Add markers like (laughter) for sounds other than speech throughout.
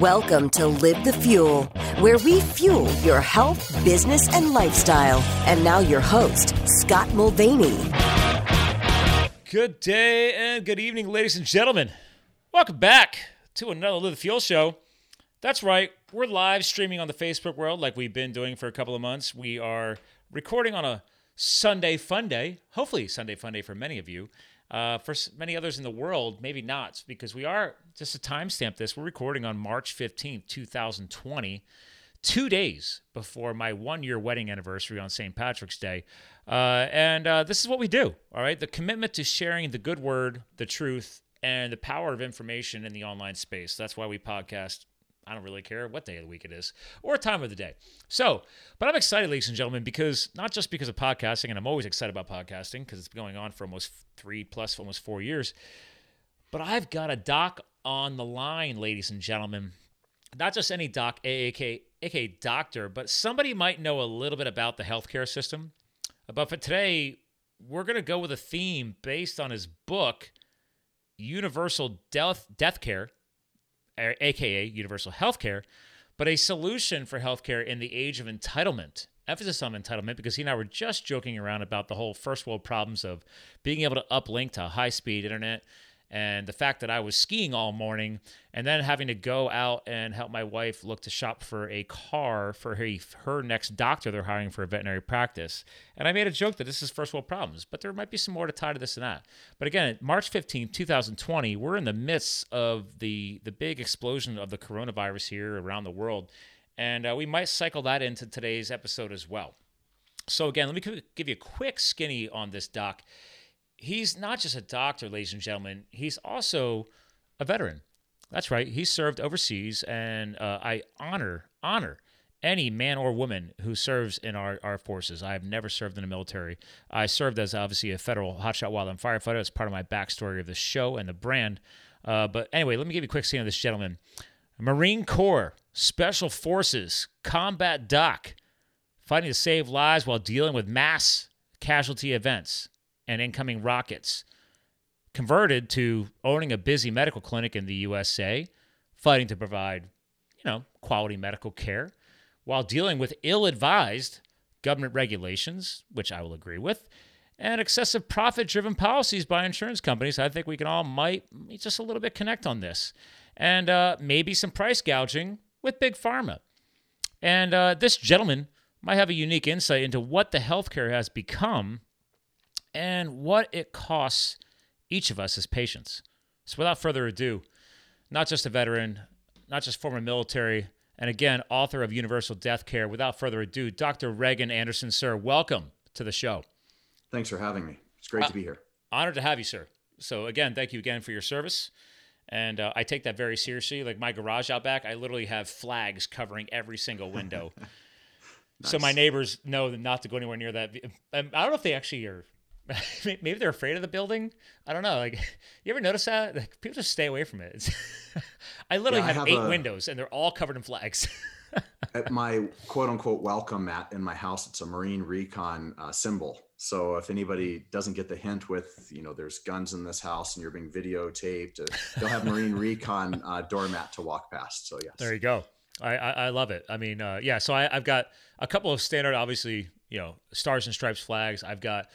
Welcome to Live the Fuel, where we fuel your health, business, and lifestyle. And now, your host, Scott Mulvaney. Good day and good evening, ladies and gentlemen. Welcome back to another Live the Fuel show. That's right, we're live streaming on the Facebook world like we've been doing for a couple of months. We are recording on a Sunday fun day, hopefully, Sunday fun day for many of you. Uh, for many others in the world, maybe not, because we are just to timestamp this. We're recording on March 15th, 2020, two days before my one year wedding anniversary on St. Patrick's Day. Uh, and uh, this is what we do, all right? The commitment to sharing the good word, the truth, and the power of information in the online space. That's why we podcast I don't really care what day of the week it is or time of the day. So, but I'm excited, ladies and gentlemen, because not just because of podcasting, and I'm always excited about podcasting because it's been going on for almost three plus almost four years. But I've got a doc on the line, ladies and gentlemen. Not just any doc, aka, aka doctor, but somebody might know a little bit about the healthcare system. But for today, we're going to go with a theme based on his book, Universal Death, Death Care aka universal healthcare, but a solution for healthcare in the age of entitlement. Emphasis on entitlement because he and I were just joking around about the whole first world problems of being able to uplink to high speed internet and the fact that I was skiing all morning and then having to go out and help my wife look to shop for a car for her, her next doctor they're hiring for a veterinary practice. And I made a joke that this is first world problems, but there might be some more to tie to this and that. But again, March 15, 2020, we're in the midst of the, the big explosion of the coronavirus here around the world. And uh, we might cycle that into today's episode as well. So, again, let me give you a quick skinny on this doc he's not just a doctor, ladies and gentlemen. He's also a veteran. That's right. He served overseas, and uh, I honor honor any man or woman who serves in our, our forces. I have never served in the military. I served as obviously a federal hotshot wildland firefighter. It's part of my backstory of the show and the brand. Uh, but anyway, let me give you a quick scene of this gentleman. Marine Corps, Special Forces, Combat Doc, fighting to save lives while dealing with mass casualty events and incoming rockets. Converted to owning a busy medical clinic in the USA, fighting to provide, you know, quality medical care while dealing with ill advised government regulations, which I will agree with, and excessive profit driven policies by insurance companies. I think we can all might just a little bit connect on this. And uh, maybe some price gouging with Big Pharma. And uh, this gentleman might have a unique insight into what the healthcare has become and what it costs each of us as patients. So, without further ado, not just a veteran, not just former military, and again, author of Universal Death Care, without further ado, Dr. Regan Anderson, sir, welcome to the show. Thanks for having me. It's great uh, to be here. Honored to have you, sir. So, again, thank you again for your service. And uh, I take that very seriously. Like my garage out back, I literally have flags covering every single window. nice. (laughs) So my neighbors know not to go anywhere near that. Um, I don't know if they actually are (laughs) maybe they're afraid of the building. I don't know. Like, (laughs) you ever notice that? Like, people just stay away from it. (laughs) I literally yeah, have, have, eight a, windows, and they're all covered in flags. at my quote unquote welcome mat in my house, it's a Marine Recon uh, symbol. So if anybody doesn't get the hint with, you know, there's guns in this house and you're being videotaped, uh, they'll have Marine Recon uh, doormat to walk past. So yes. There you go. I, I, I love it. I mean, uh, yeah. So I, I've got a couple of standard, obviously, you know, stars and stripes flags. I've got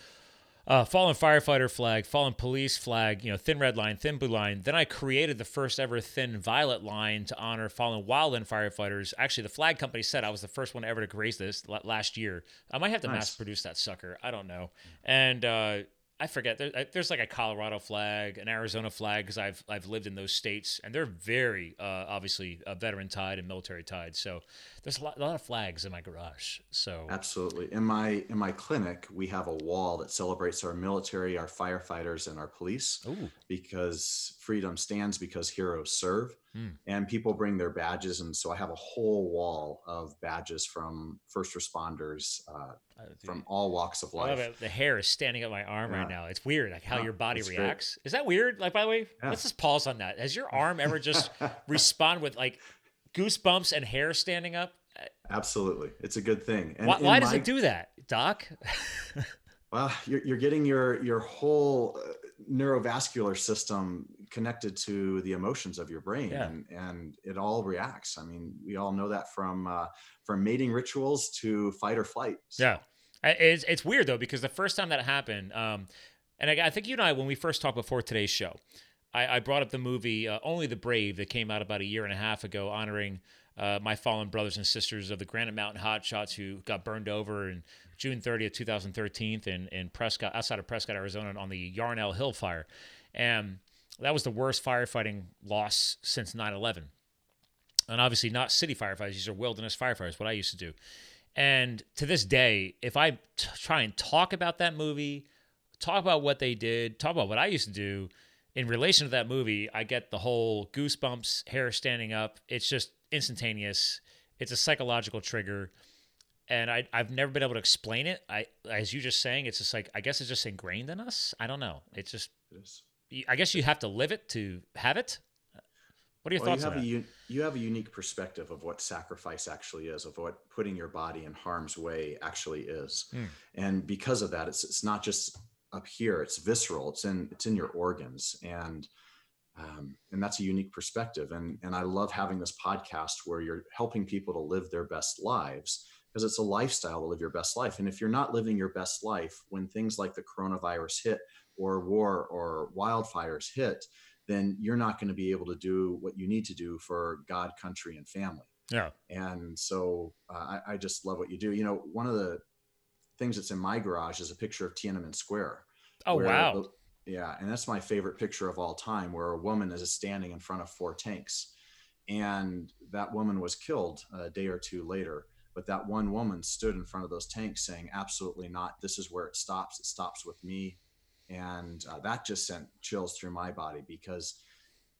uh, fallen firefighter flag, fallen police flag, you know, thin red line, thin blue line. Then I created the first ever thin violet line to honor fallen wildland firefighters. Actually, the flag company said I was the first one ever to grace this last year. I might have to nice. mass produce that sucker. I don't know. And uh, I forget. There, there's like a Colorado flag, an Arizona flag, because I've I've lived in those states, and they're very uh, obviously uh, veteran tied and military tied. So there's a lot, a lot, of flags in my garage. So absolutely, in my in my clinic, we have a wall that celebrates our military, our firefighters, and our police. Ooh. Because freedom stands because heroes serve. Hmm. And people bring their badges. And so I have a whole wall of badges from first responders uh, oh, from all walks of life. The hair is standing up my arm yeah. right now. It's weird, like how your body reacts. Great. Is that weird? Like, by the way, yeah. let's just pause on that. Has your (laughs) arm ever just respond with like goosebumps and hair standing up? Absolutely. It's a good thing. And why, why does my... it do that, Doc? well, you're, you're getting your, your whole, uh, neurovascular system connected to the emotions of your brain yeah. and, and it all reacts i mean we all know that from uh, from mating rituals to fight or flight so. yeah it's, it's weird though because the first time that happened um, and I, I, think you and i when we first talked before today's show i, I brought up the movie uh, only the brave that came out about a year and a half ago honoring uh, my fallen brothers and sisters of the Granite Mountain Hotshots who got burned over in June 30th, 2013, in, in Prescott, outside of Prescott, Arizona, on the Yarnell Hill fire. And that was the worst firefighting loss since 9 11. And obviously, not city firefighters, these are wilderness firefighters, what I used to do. And to this day, if I t- try and talk about that movie, talk about what they did, talk about what I used to do in relation to that movie, I get the whole goosebumps, hair standing up. It's just instantaneous. It's a psychological trigger, and I I've never been able to explain it. I as you just saying, it's just like I guess it's just ingrained in us. I don't know. It's just. I guess you have to live it to have it. What are your well, thoughts you have on that? A, you have a unique perspective of what sacrifice actually is, of what putting your body in harm's way actually is, mm. and because of that, it's it's not just up here; it's visceral. It's in it's in your organs, and um, and that's a unique perspective and and i love having this podcast where you're helping people to live their best lives because it's a lifestyle to live your best life and if you're not living your best life when things like the coronavirus hit or war or wildfires hit then you're not going to be able to do what you need to do for god country and family yeah and so uh, I, I just love what you do you know one of the things that's in my garage is a picture of tiananmen square oh wow the, yeah, and that's my favorite picture of all time, where a woman is standing in front of four tanks, and that woman was killed a day or two later. But that one woman stood in front of those tanks, saying, "Absolutely not. This is where it stops. It stops with me," and uh, that just sent chills through my body because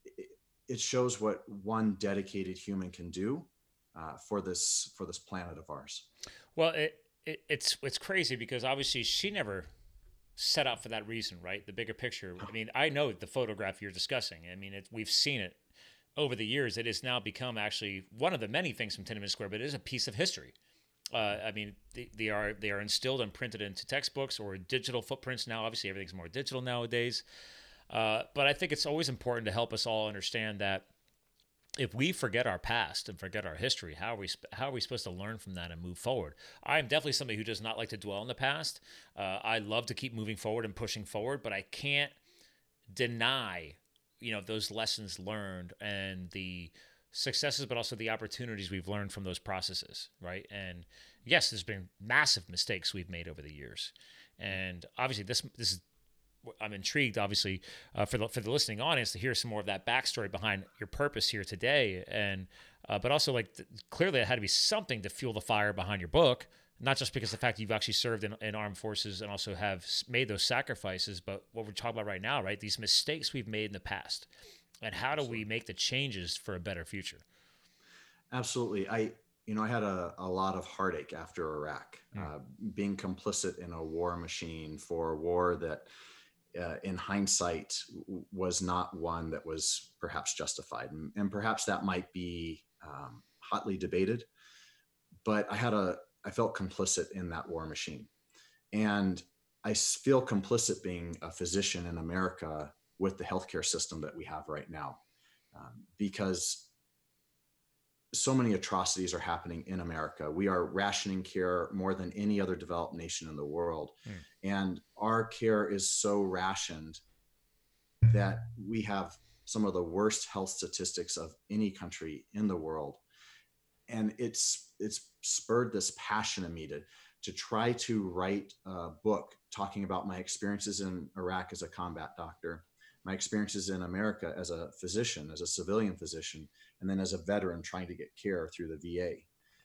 it, it shows what one dedicated human can do uh, for this for this planet of ours. Well, it, it, it's it's crazy because obviously she never set up for that reason, right? The bigger picture. I mean, I know the photograph you're discussing. I mean, it, we've seen it over the years. It has now become actually one of the many things from Tiananmen Square, but it is a piece of history. Uh, I mean, they, they, are they are instilled and printed into textbooks or digital footprints now. Obviously, everything's more digital nowadays. Uh, but I think it's always important to help us all understand that if we forget our past and forget our history, how are we how are we supposed to learn from that and move forward? I am definitely somebody who does not like to dwell in the past. Uh, I love to keep moving forward and pushing forward, but I can't deny, you know, those lessons learned and the successes, but also the opportunities we've learned from those processes, right? And yes, there's been massive mistakes we've made over the years, and obviously this this is I'm intrigued, obviously, uh, for the for the listening audience to hear some more of that backstory behind your purpose here today, and uh, but also like th- clearly it had to be something to fuel the fire behind your book, not just because the fact you've actually served in, in armed forces and also have made those sacrifices, but what we're talking about right now, right? These mistakes we've made in the past, and how do we make the changes for a better future? Absolutely, I you know, I had a, a lot of heartache after Iraq, mm. uh, being complicit in a war machine for a war that uh, in hindsight was not one that was perhaps justified and, and perhaps that might be um, hotly debated but i had a i felt complicit in that war machine and i feel complicit being a physician in america with the healthcare system that we have right now um, because so many atrocities are happening in America. We are rationing care more than any other developed nation in the world. Mm. And our care is so rationed that we have some of the worst health statistics of any country in the world. And it's it's spurred this passion in me to to try to write a book talking about my experiences in Iraq as a combat doctor, my experiences in America as a physician, as a civilian physician, and then as a veteran trying to get care through the VA.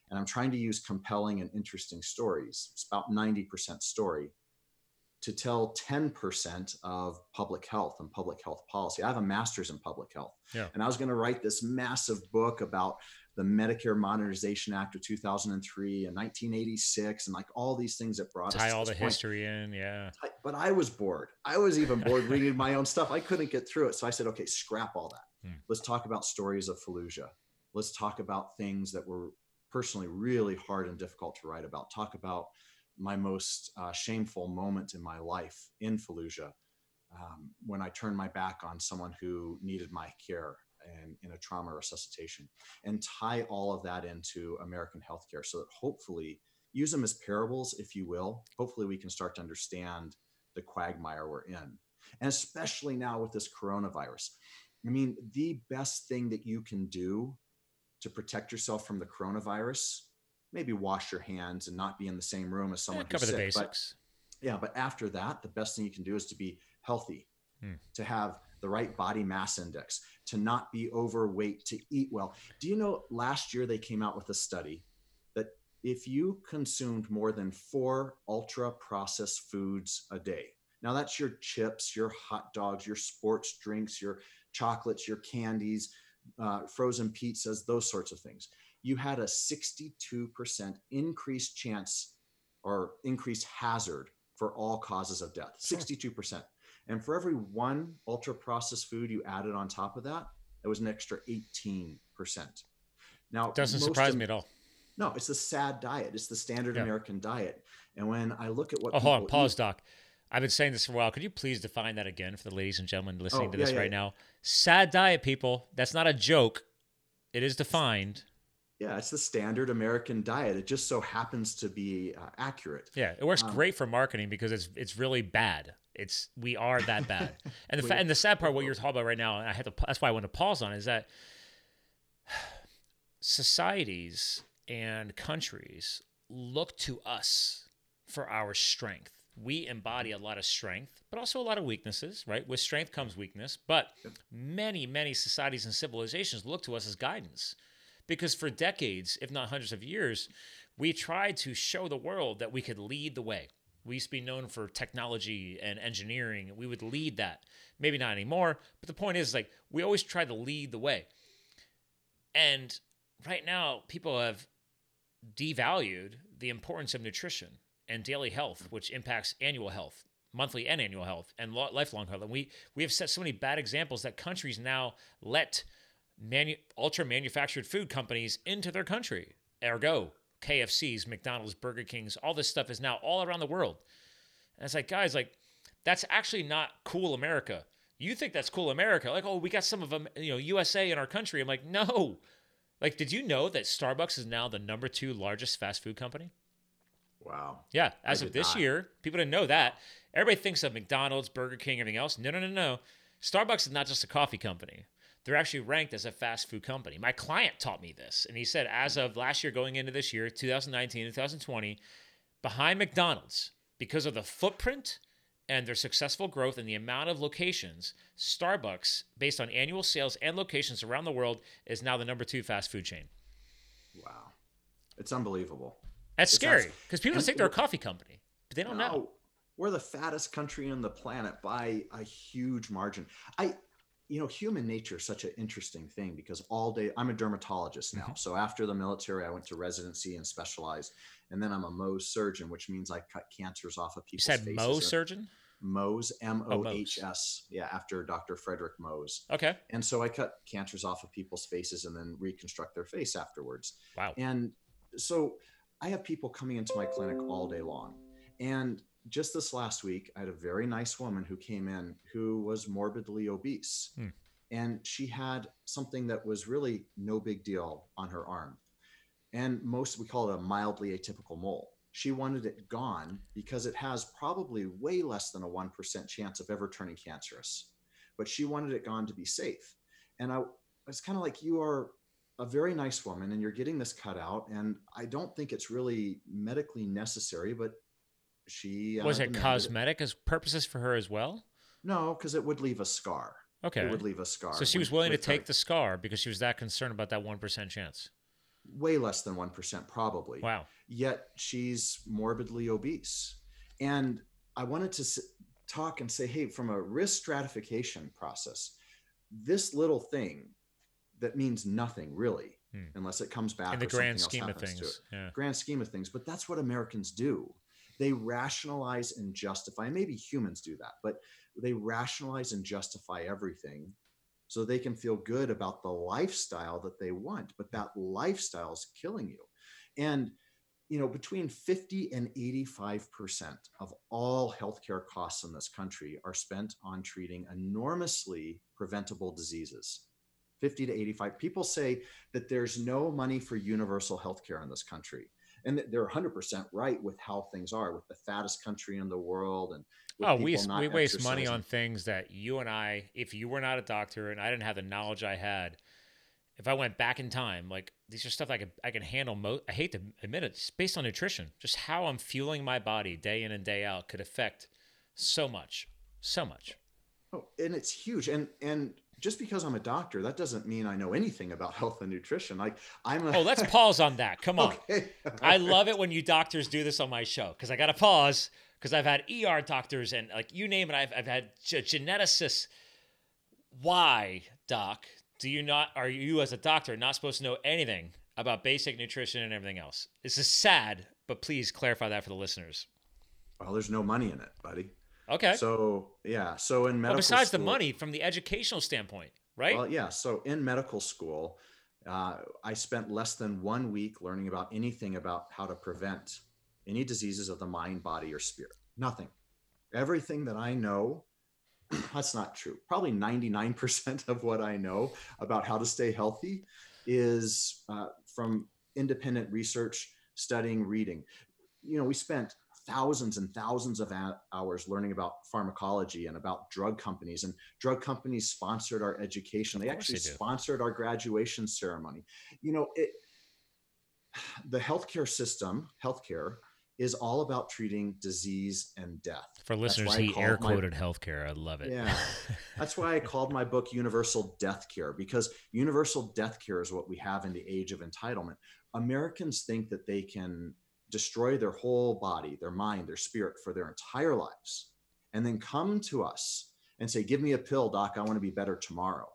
And I'm trying to use compelling and interesting stories. It's about 90% story to tell 10% of public health and public health policy. I have a master's in public health. Yeah. And I was going to write this massive book about the Medicare Modernization Act of 2003 and 1986 and like all these things that brought tie us all the point. history in. Yeah. But I was bored. I was even bored reading my own stuff. I couldn't get through it. So I said, okay, scrap all that. Hmm. Let's talk about stories of Fallujah. Let's talk about things that were personally really hard and difficult to write about. Talk about my most uh, shameful moment in my life in Fallujah. um, when I turned my back on someone who needed my care and in a trauma resuscitation, and tie all of that into American healthcare so that hopefully use them as parables, if you will. Hopefully, we can start to understand the quagmire we're in. And especially now with this coronavirus. I mean, the best thing that you can do to protect yourself from the coronavirus, maybe wash your hands and not be in the same room as someone yeah, cover who's the sick. basics. But, yeah, but after that, the best thing you can do is to be healthy, hmm. to have the right body mass index, to not be overweight, to eat well. Do you know last year they came out with a study that if you consumed more than four ultra processed foods a day, now that's your chips, your hot dogs, your sports drinks, your chocolates, your candies, uh, frozen pizzas, those sorts of things. You had a 62% increased chance or increased hazard for all causes of death. 62%. And for every one ultra processed food you added on top of that, it was an extra 18%. Now, doesn't surprise of, me at all. No, it's the SAD diet. It's the standard yeah. American diet. And when I look at what oh, hold on, pause, eat, Doc. I've been saying this for a while. Could you please define that again for the ladies and gentlemen listening oh, to this yeah, right yeah. now? Sad diet, people. That's not a joke. It is defined. Yeah, it's the standard American diet. It just so happens to be uh, accurate. Yeah, it works um, great for marketing because it's it's really bad. It's we are that (laughs) bad. And the fa- and the sad part, what you're talking about right now, and I had to. That's why I want to pause on is that (sighs) societies and countries look to us for our strength we embody a lot of strength, but also a lot of weaknesses, right? With strength comes weakness. But many, many societies and civilizations look to us as guidance because for decades, if not hundreds of years, we tried to show the world that we could lead the way. We used to be known for technology and engineering. We would lead that. Maybe not anymore, but the point is like we always try to lead the way. And right now, people have devalued the importance of nutrition and daily health, which impacts annual health, monthly and annual health, and lifelong health. And we we have set so many bad examples that countries now let manu- ultra manufactured food companies into their country. Ergo, KFCs, McDonald's, Burger Kings, all this stuff is now all around the world. And it's like, guys, like that's actually not cool America. You think that's cool America? Like, oh, we got some of them, you know, USA in our country. I'm like, no. Like, did you know that Starbucks is now the number two largest fast food company? Wow. Yeah, as of this not. year, people didn't know that. Everybody thinks of McDonald's, Burger King, everything else. No, no, no, no. Starbucks is not just a coffee company. They're actually ranked as a fast food company. My client taught me this, and he said as of last year going into this year, 2019, 2020, behind McDonald's, because of the footprint and their successful growth and the amount of locations, Starbucks, based on annual sales and locations around the world, is now the number two fast food chain. Wow. It's unbelievable. That's it's scary because people think they're a coffee company, but they don't no, know. We're the fattest country on the planet by a huge margin. I, you know, human nature is such an interesting thing because all day I'm a dermatologist now. Mm-hmm. So after the military, I went to residency and specialized, and then I'm a Mohs surgeon, which means I cut cancers off of people's you said faces. Mohs surgeon. Mohs, M O H S, yeah, after Dr. Frederick Mohs. Okay. And so I cut cancers off of people's faces and then reconstruct their face afterwards. Wow. And so I have people coming into my clinic all day long. And just this last week, I had a very nice woman who came in who was morbidly obese. Hmm. And she had something that was really no big deal on her arm. And most, we call it a mildly atypical mole. She wanted it gone because it has probably way less than a 1% chance of ever turning cancerous. But she wanted it gone to be safe. And I was kind of like, you are a very nice woman and you're getting this cut out and i don't think it's really medically necessary but she uh, was it. cosmetic as purposes for her as well? No because it would leave a scar. Okay. It would leave a scar so she was willing to take her. the scar because she was that concerned about that 1% chance? Way less than 1% probably. Wow. Yet she's morbidly obese. And i wanted to talk and say hey from a risk stratification process this little thing that means nothing really hmm. unless it comes back in the grand scheme of things yeah. grand scheme of things but that's what americans do they rationalize and justify maybe humans do that but they rationalize and justify everything so they can feel good about the lifestyle that they want but that lifestyle is killing you and you know, between 50 and 85% of all healthcare costs in this country are spent on treating enormously preventable diseases. 50 to 85. People say that there's no money for universal healthcare in this country. And they're 100% right with how things are, with the fattest country in the world. And oh, we, we waste money on things that you and I, if you were not a doctor and I didn't have the knowledge I had, if I went back in time, like these are stuff I can I can handle. I hate to admit it, it's based on nutrition. Just how I'm fueling my body day in and day out could affect so much, so much. Oh, and it's huge. And and just because I'm a doctor, that doesn't mean I know anything about (laughs) health and nutrition. Like I'm. A- oh, let's (laughs) pause on that. Come on. Okay. (laughs) I love it when you doctors do this on my show because I got to pause because I've had ER doctors and like you name it. I've I've had g- geneticists. Why, doc? do you not are you as a doctor not supposed to know anything about basic nutrition and everything else? This is sad, but please clarify that for the listeners. Well, there's no money in it, buddy. Okay. So yeah, so in medical. Well, besides school, the money, from the educational standpoint, right? Well, yeah. So in medical school, uh, I spent less than one week learning about anything about how to prevent any diseases of the mind, body, or spirit. Nothing. Everything that I know (clears throat) that's not true. Probably 99% of what I know about how to stay healthy is uh, from independent research, studying, reading. You know, we spent thousands and thousands of hours learning about pharmacology and about drug companies and drug companies sponsored our education they actually they sponsored our graduation ceremony you know it, the healthcare system healthcare is all about treating disease and death. For listeners, he air quoted healthcare. I love it. Yeah. That's why I (laughs) called my book Universal Death Care, because universal death care is what we have in the age of entitlement. Americans think that they can destroy their whole body, their mind, their spirit for their entire lives, and then come to us and say, Give me a pill, doc. I want to be better tomorrow.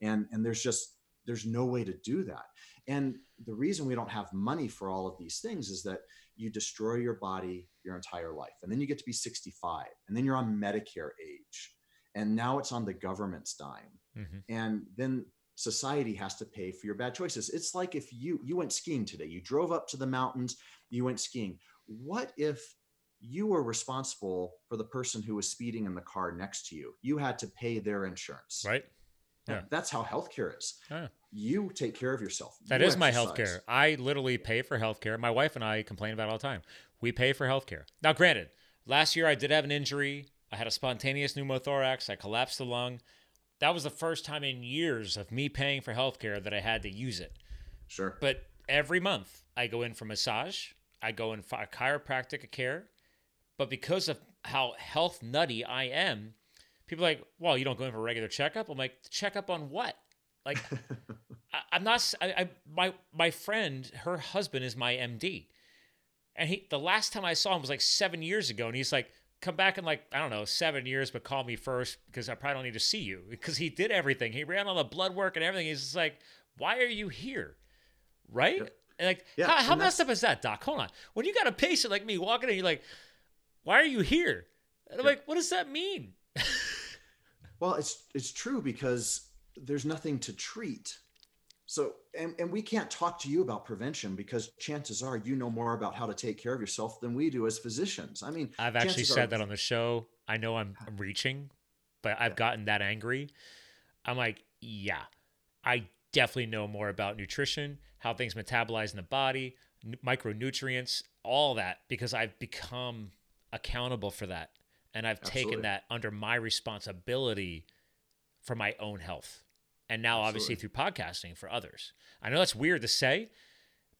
And, and there's just, there's no way to do that. And the reason we don't have money for all of these things is that you destroy your body your entire life. And then you get to be 65, and then you're on Medicare age. And now it's on the government's dime. Mm-hmm. And then society has to pay for your bad choices. It's like if you you went skiing today, you drove up to the mountains, you went skiing. What if you were responsible for the person who was speeding in the car next to you? You had to pay their insurance. Right. Yeah. That's how healthcare is. Yeah. You take care of yourself. That you is exercise. my healthcare. I literally pay for healthcare. My wife and I complain about it all the time. We pay for healthcare. Now, granted, last year I did have an injury. I had a spontaneous pneumothorax. I collapsed the lung. That was the first time in years of me paying for healthcare that I had to use it. Sure. But every month I go in for massage. I go in for chiropractic care. But because of how health nutty I am, people are like, well, you don't go in for a regular checkup. I'm like, checkup on what? Like, (laughs) I, am not. I, I, my my friend, her husband is my MD, and he the last time I saw him was like seven years ago, and he's like, come back in like I don't know seven years, but call me first because I probably don't need to see you (laughs) because he did everything. He ran all the blood work and everything. He's just like, why are you here, right? Yep. And like, yeah, how, how messed up is that, Doc? Hold on. When you got a patient like me walking in, you're like, why are you here? And I'm yep. like, what does that mean? (laughs) Well, it's it's true because there's nothing to treat. So, and, and we can't talk to you about prevention because chances are you know more about how to take care of yourself than we do as physicians. I mean, I've actually said are, that on the show. I know I'm, I'm reaching, but I've gotten that angry. I'm like, yeah, I definitely know more about nutrition, how things metabolize in the body, micronutrients, all that, because I've become accountable for that and I've Absolutely. taken that under my responsibility for my own health. And now, Absolutely. obviously, through podcasting for others. I know that's weird to say,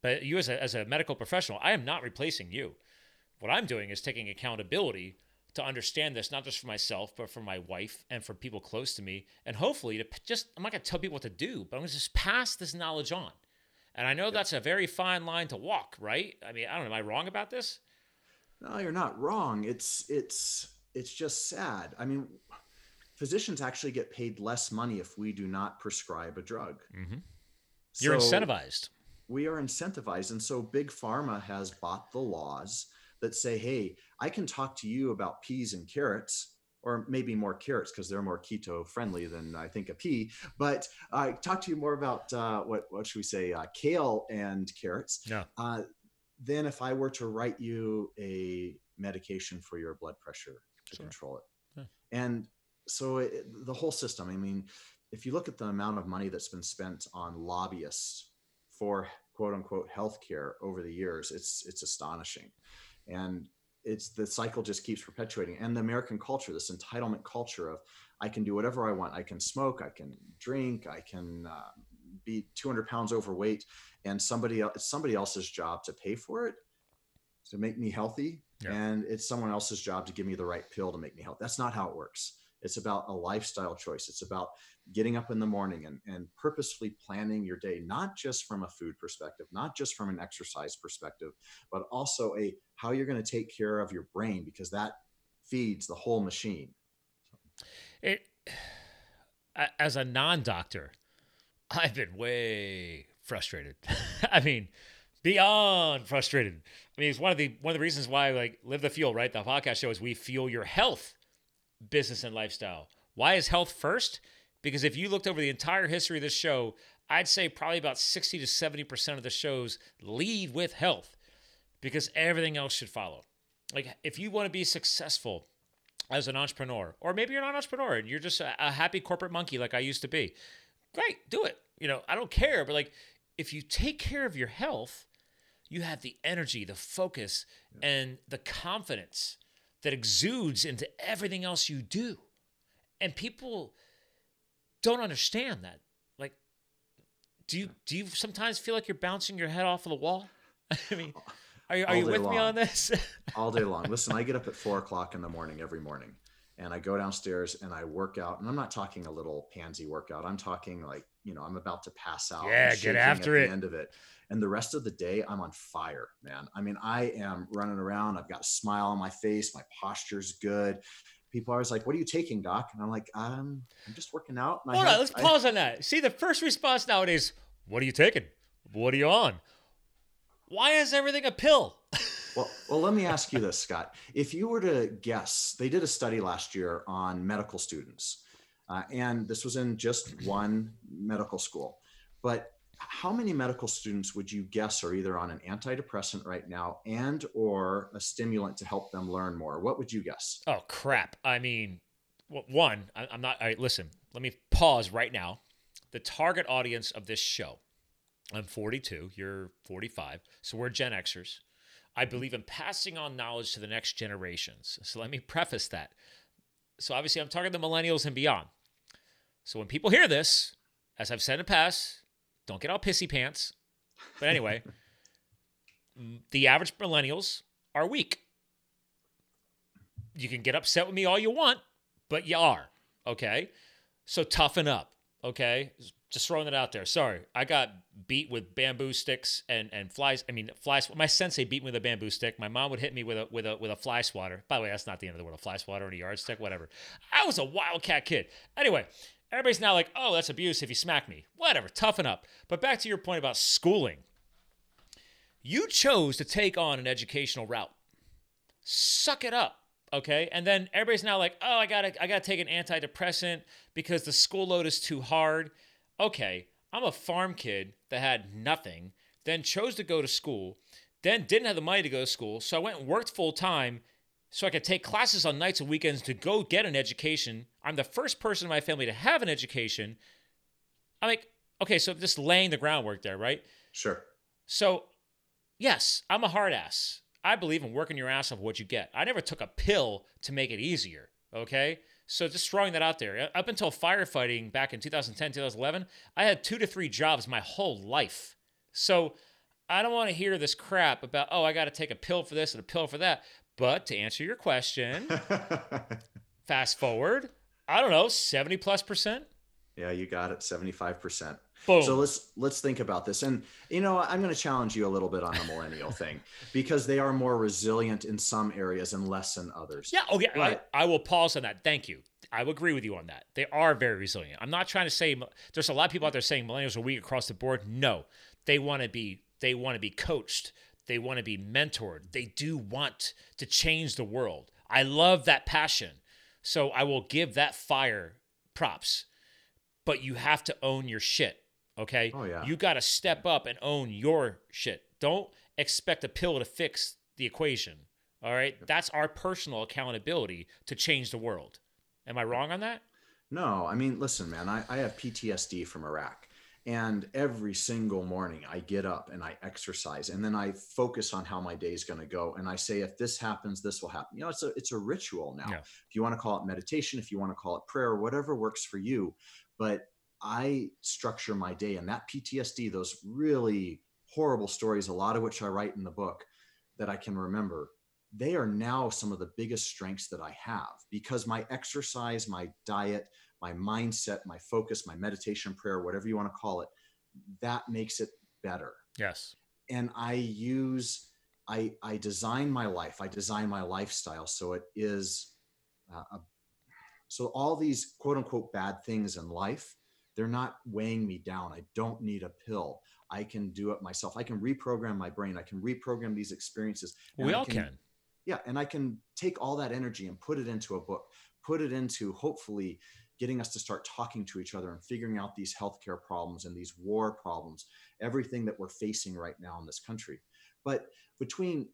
but you, as a, as a medical professional, I am not replacing you. What I'm doing is taking accountability to understand this, not just for myself, but for my wife and for people close to me. And hopefully, to just, I'm not going to tell people what to do, but I'm going to just pass this knowledge on. And I know yep. that's a very fine line to walk, right? I mean, I don't know. Am I wrong about this? No, you're not wrong. It's, it's, it's just sad. I mean, physicians actually get paid less money if we do not prescribe a drug. Mm-hmm. You're so incentivized. We are incentivized. And so Big Pharma has bought the laws that say, hey, I can talk to you about peas and carrots, or maybe more carrots because they're more keto friendly than I think a pea. But I uh, talk to you more about uh, what what should we say, uh, kale and carrots. Yeah. Uh, than if I were to write you a medication for your blood pressure to sure. control it. Yeah. And so it, the whole system, I mean, if you look at the amount of money that's been spent on lobbyists for quote unquote healthcare over the years, it's it's astonishing. And it's the cycle just keeps perpetuating. And the American culture, this entitlement culture of I can do whatever I want. I can smoke, I can drink, I can uh, be 200 pounds overweight, and somebody else, it's somebody else's job to pay for it to make me healthy, yeah. and it's someone else's job to give me the right pill to make me healthy. That's not how it works. It's about a lifestyle choice. It's about getting up in the morning and, and purposefully planning your day, not just from a food perspective, not just from an exercise perspective, but also a how you're going to take care of your brain because that feeds the whole machine. It, (sighs) as a non-doctor, I've been way frustrated. (laughs) I mean, beyond frustrated. I mean, it's one of the one of the reasons why like live the fuel, right? The podcast show is we fuel your health, business, and lifestyle. Why is health first? Because if you looked over the entire history of this show, I'd say probably about 60 to 70% of the shows lead with health because everything else should follow. Like if you want to be successful as an entrepreneur, or maybe you're not an entrepreneur and you're just a, a happy corporate monkey like I used to be, great, do it. You know, I don't care, but like if you take care of your health, you have the energy, the focus, yeah. and the confidence that exudes into everything else you do. And people don't understand that. Like, do you do you sometimes feel like you're bouncing your head off of the wall? (laughs) I mean, are you, are you with long. me on this? (laughs) All day long. Listen, I get up at four o'clock in the morning every morning and I go downstairs and I work out. And I'm not talking a little pansy workout. I'm talking like, you know, I'm about to pass out. Yeah, get after at it. The end of it. And the rest of the day, I'm on fire, man. I mean, I am running around. I've got a smile on my face. My posture's good. People are always like, "What are you taking, Doc?" And I'm like, "I'm, I'm just working out." Hold on, let's pause on that. See, the first response nowadays, "What are you taking? What are you on? Why is everything a pill?" (laughs) well, well, let me ask you this, Scott. If you were to guess, they did a study last year on medical students, uh, and this was in just one medical school. But how many medical students would you guess are either on an antidepressant right now and or a stimulant to help them learn more? What would you guess? Oh crap! I mean, one, I'm not. All right, listen. Let me pause right now. The target audience of this show. I'm 42. You're 45. So we're Gen Xers. I believe in passing on knowledge to the next generations. So let me preface that. So obviously, I'm talking the millennials and beyond. So when people hear this, as I've said in the past, don't get all pissy pants. But anyway, (laughs) the average millennials are weak. You can get upset with me all you want, but you are. Okay. So toughen up. Okay. Just throwing it out there. Sorry, I got beat with bamboo sticks and and flies. I mean, flies. My sensei beat me with a bamboo stick. My mom would hit me with a with a with a fly swatter. By the way, that's not the end of the world. A fly swatter and a yardstick, whatever. I was a wildcat kid. Anyway, everybody's now like, oh, that's abuse if you smack me. Whatever, toughen up. But back to your point about schooling. You chose to take on an educational route. Suck it up okay and then everybody's now like oh i gotta i gotta take an antidepressant because the school load is too hard okay, I'm a farm kid that had nothing, then chose to go to school, then didn't have the money to go to school. So I went and worked full time so I could take classes on nights and weekends to go get an education. I'm the first person in my family to have an education. I'm like, okay, so just laying the groundwork there, right? Sure. So, yes, I'm a hard ass. I believe in working your ass off what you get. I never took a pill to make it easier, okay? So just throwing that out there. Uh, up until firefighting back in 2010, 2011, I had two to three jobs my whole life. So I don't want to hear this crap about, oh, I got to take a pill for this and a pill for that. But to answer your question, (laughs) fast forward, I don't know, 70 plus percent. Yeah, you got it, 75%. Boom. So let's let's think about this. And you know, I'm going to challenge you a little bit on the millennial thing (laughs) because they are more resilient in some areas and less in others. Yeah. Oh, okay. But, I, I will pause on that. Thank you. I will agree with you on that. They are very resilient. I'm not trying to say there's a lot of people out there saying millennials are weak across the board. No, they want to be. They want to be coached. They want to be mentored. They do want to change the world. I love that passion. So I will give that fire props. But you have to own your shit. Okay. Oh, yeah. You got to step up and own your shit. Don't expect a pill to fix the equation. All right. That's our personal accountability to change the world. Am I wrong on that? No, I mean, listen, man, I, I have PTSD from Iraq. And every single morning I get up and I exercise and then I focus on how my day is going to go. And I say, if this happens, this will happen. You know, it's a, it's a ritual now. Yeah. If you want to call it meditation, if you want to call it prayer, whatever works for you. But I structure my day and that PTSD, those really horrible stories, a lot of which I write in the book that I can remember, they are now some of the biggest strengths that I have because my exercise, my diet, my mindset, my focus, my meditation, prayer, whatever you want to call it, that makes it better. Yes. And I use, I, I design my life, I design my lifestyle so it is, uh, a, so all these quote unquote bad things in life, they're not weighing me down. I don't need a pill. I can do it myself. I can reprogram my brain. I can reprogram these experiences. We all can, can. Yeah. And I can take all that energy and put it into a book, put it into hopefully getting us to start talking to each other and figuring out these healthcare problems and these war problems, everything that we're facing right now in this country. But between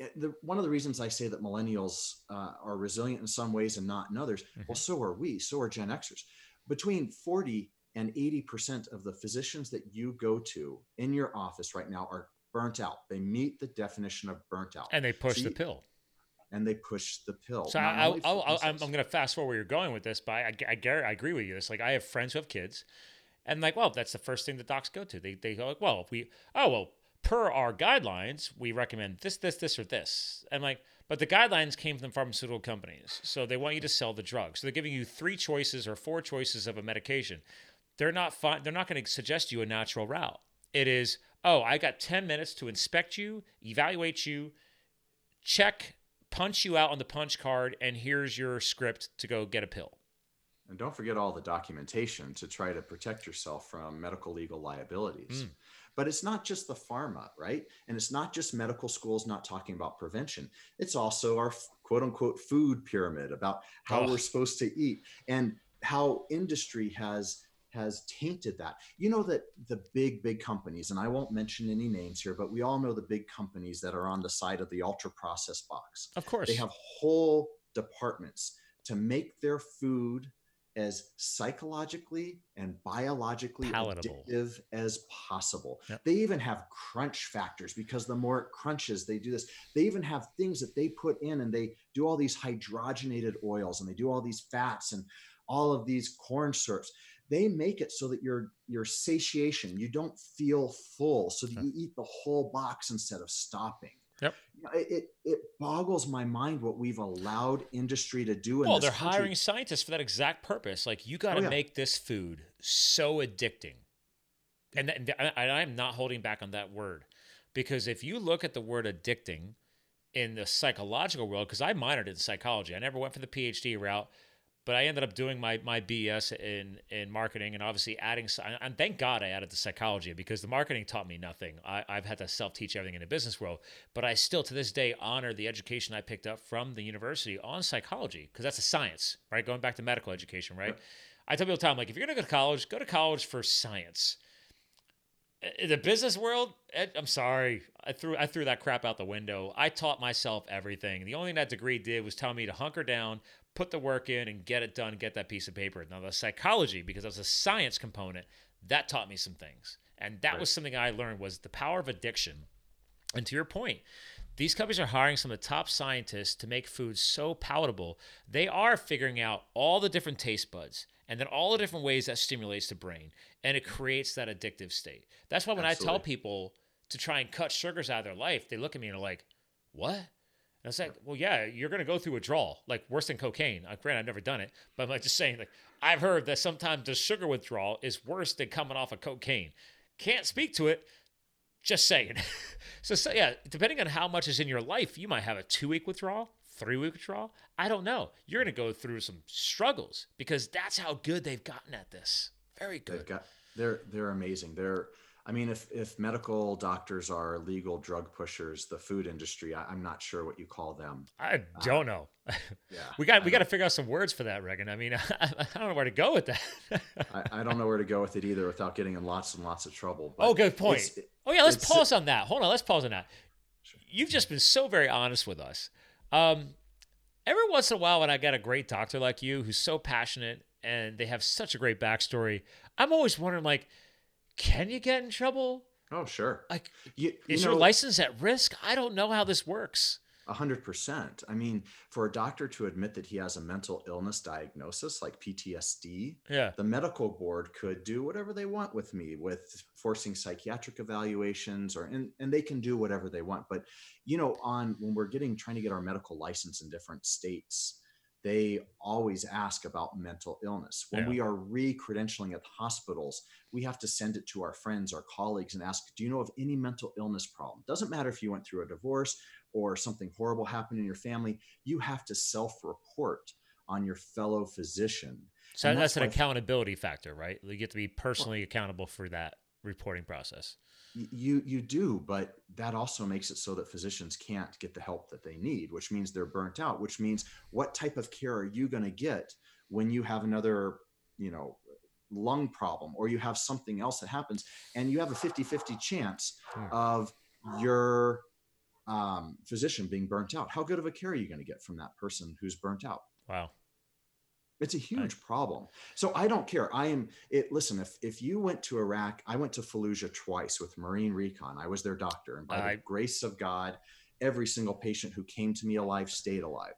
eh, the, one of the reasons I say that millennials uh, are resilient in some ways and not in others, mm-hmm. well, so are we, so are Gen Xers. Between 40 and 80% of the physicians that you go to in your office right now are burnt out. They meet the definition of burnt out. And they push so the pill and they push the pill. So I, am going to fast forward where you're going with this, but I, I, I, I agree with you. It's like I have friends who have kids, and like, well, that's the first thing the docs go to. They they go like, well, if we, oh well, per our guidelines, we recommend this, this, this, or this. And like, but the guidelines came from pharmaceutical companies, so they want you to sell the drug. So they're giving you three choices or four choices of a medication. They're not fine. They're not going to suggest you a natural route. It is, oh, I got 10 minutes to inspect you, evaluate you, check punch you out on the punch card, and here's your script to go get a pill. And don't forget all the documentation to try to protect yourself from medical legal liabilities. Mm. But it's not just the pharma, right? And it's not just medical schools not talking about prevention. It's also our quote unquote food pyramid about how oh. we're supposed to eat and how industry has has tainted that. You know that the big, big companies, and I won't mention any names here, but we all know the big companies that are on the side of the ultra processed box. Of course. They have whole departments to make their food as psychologically and biologically Palatable. addictive as possible. Yep. They even have crunch factors because the more it crunches, they do this. They even have things that they put in and they do all these hydrogenated oils and they do all these fats and all of these corn syrups they make it so that your your satiation you don't feel full so that you eat the whole box instead of stopping Yep. It, it boggles my mind what we've allowed industry to do. well, they're country. hiring scientists for that exact purpose. Like you got to oh, yeah. make this food so addicting, and, and I'm not holding back on that word because if you look at the word addicting in the psychological world, because I minored in psychology, I never went for the PhD route but I ended up doing my my BS in in marketing and obviously adding and thank God I added the psychology because the marketing taught me nothing. I, I've had to self teach everything in the business world, but I still to this day honor the education I picked up from the university on psychology because that's a science, right? Going back to medical education, right? I tell people all the time, like if you're gonna go to college, go to college for science. In the business world, eh, I'm sorry, I threw I threw that crap out the window. I taught myself everything. The only thing that degree did was tell me to hunker down, put the work in and get it done, get that piece of paper. Now, the psychology, because that's a science component, that taught me some things. And that right. was something I learned was the power of addiction. And to your point, these companies are hiring some of the top scientists to make food so palatable. They are figuring out all the different taste buds and then all the different ways that stimulates the brain and it creates that addictive state. That's why when Absolutely. I tell people to try and cut sugars out of their life, they look at me and are like, "What?" And it's like, well, yeah, you're going to go through withdrawal, like worse than cocaine. Uh, granted, I've never done it, but I'm like just saying, like, I've heard that sometimes the sugar withdrawal is worse than coming off of cocaine. Can't speak to it, just saying. (laughs) so, so, yeah, depending on how much is in your life, you might have a two week withdrawal, three week withdrawal. I don't know. You're going to go through some struggles because that's how good they've gotten at this. Very good. They've got, they're they're amazing. They're I mean, if if medical doctors are legal drug pushers, the food industry, I, am not sure what you call them. I don't uh, know. (laughs) Yeah, we got we got to figure out some words for that, Regan. I mean, (laughs) I, I don't know where to go with that. I, I, don't know where to go with it either, without getting in lots and lots of trouble. oh, good point. Oh yeah, let's pause on that. Hold on, let's pause on that. Sure. You've just been so very honest with us. Um, every once in a while, when I get a great doctor like you, who's so passionate and they have such a great backstory, I'm always wondering like can you get in trouble? Oh, sure. Like, you, you is know, your license at risk? I don't know how this works. A hundred percent. I mean, for a doctor to admit that he has a mental illness diagnosis like PTSD, yeah, the medical board could do whatever they want with me, with forcing psychiatric evaluations, or and, and they can do whatever they want. But you know, on when we're getting trying to get our medical license in different states, they always ask about mental illness. When yeah. we are re-credentialing at hospitals, we have to send it to our friends, our colleagues, and ask, "Do you know of any mental illness problem?" Doesn't matter if you went through a divorce or something horrible happened in your family. You have to self-report on your fellow physician. So and that's, that's an accountability factor, right? You get to be personally accountable for that reporting process you you do but that also makes it so that physicians can't get the help that they need which means they're burnt out which means what type of care are you going to get when you have another you know lung problem or you have something else that happens and you have a 50-50 chance hmm. of your um, physician being burnt out? How good of a care are you going to get from that person who's burnt out? Wow it's a huge problem. So I don't care. I am it. Listen, if if you went to Iraq, I went to Fallujah twice with Marine Recon. I was their doctor, and by I, the grace of God, every single patient who came to me alive stayed alive.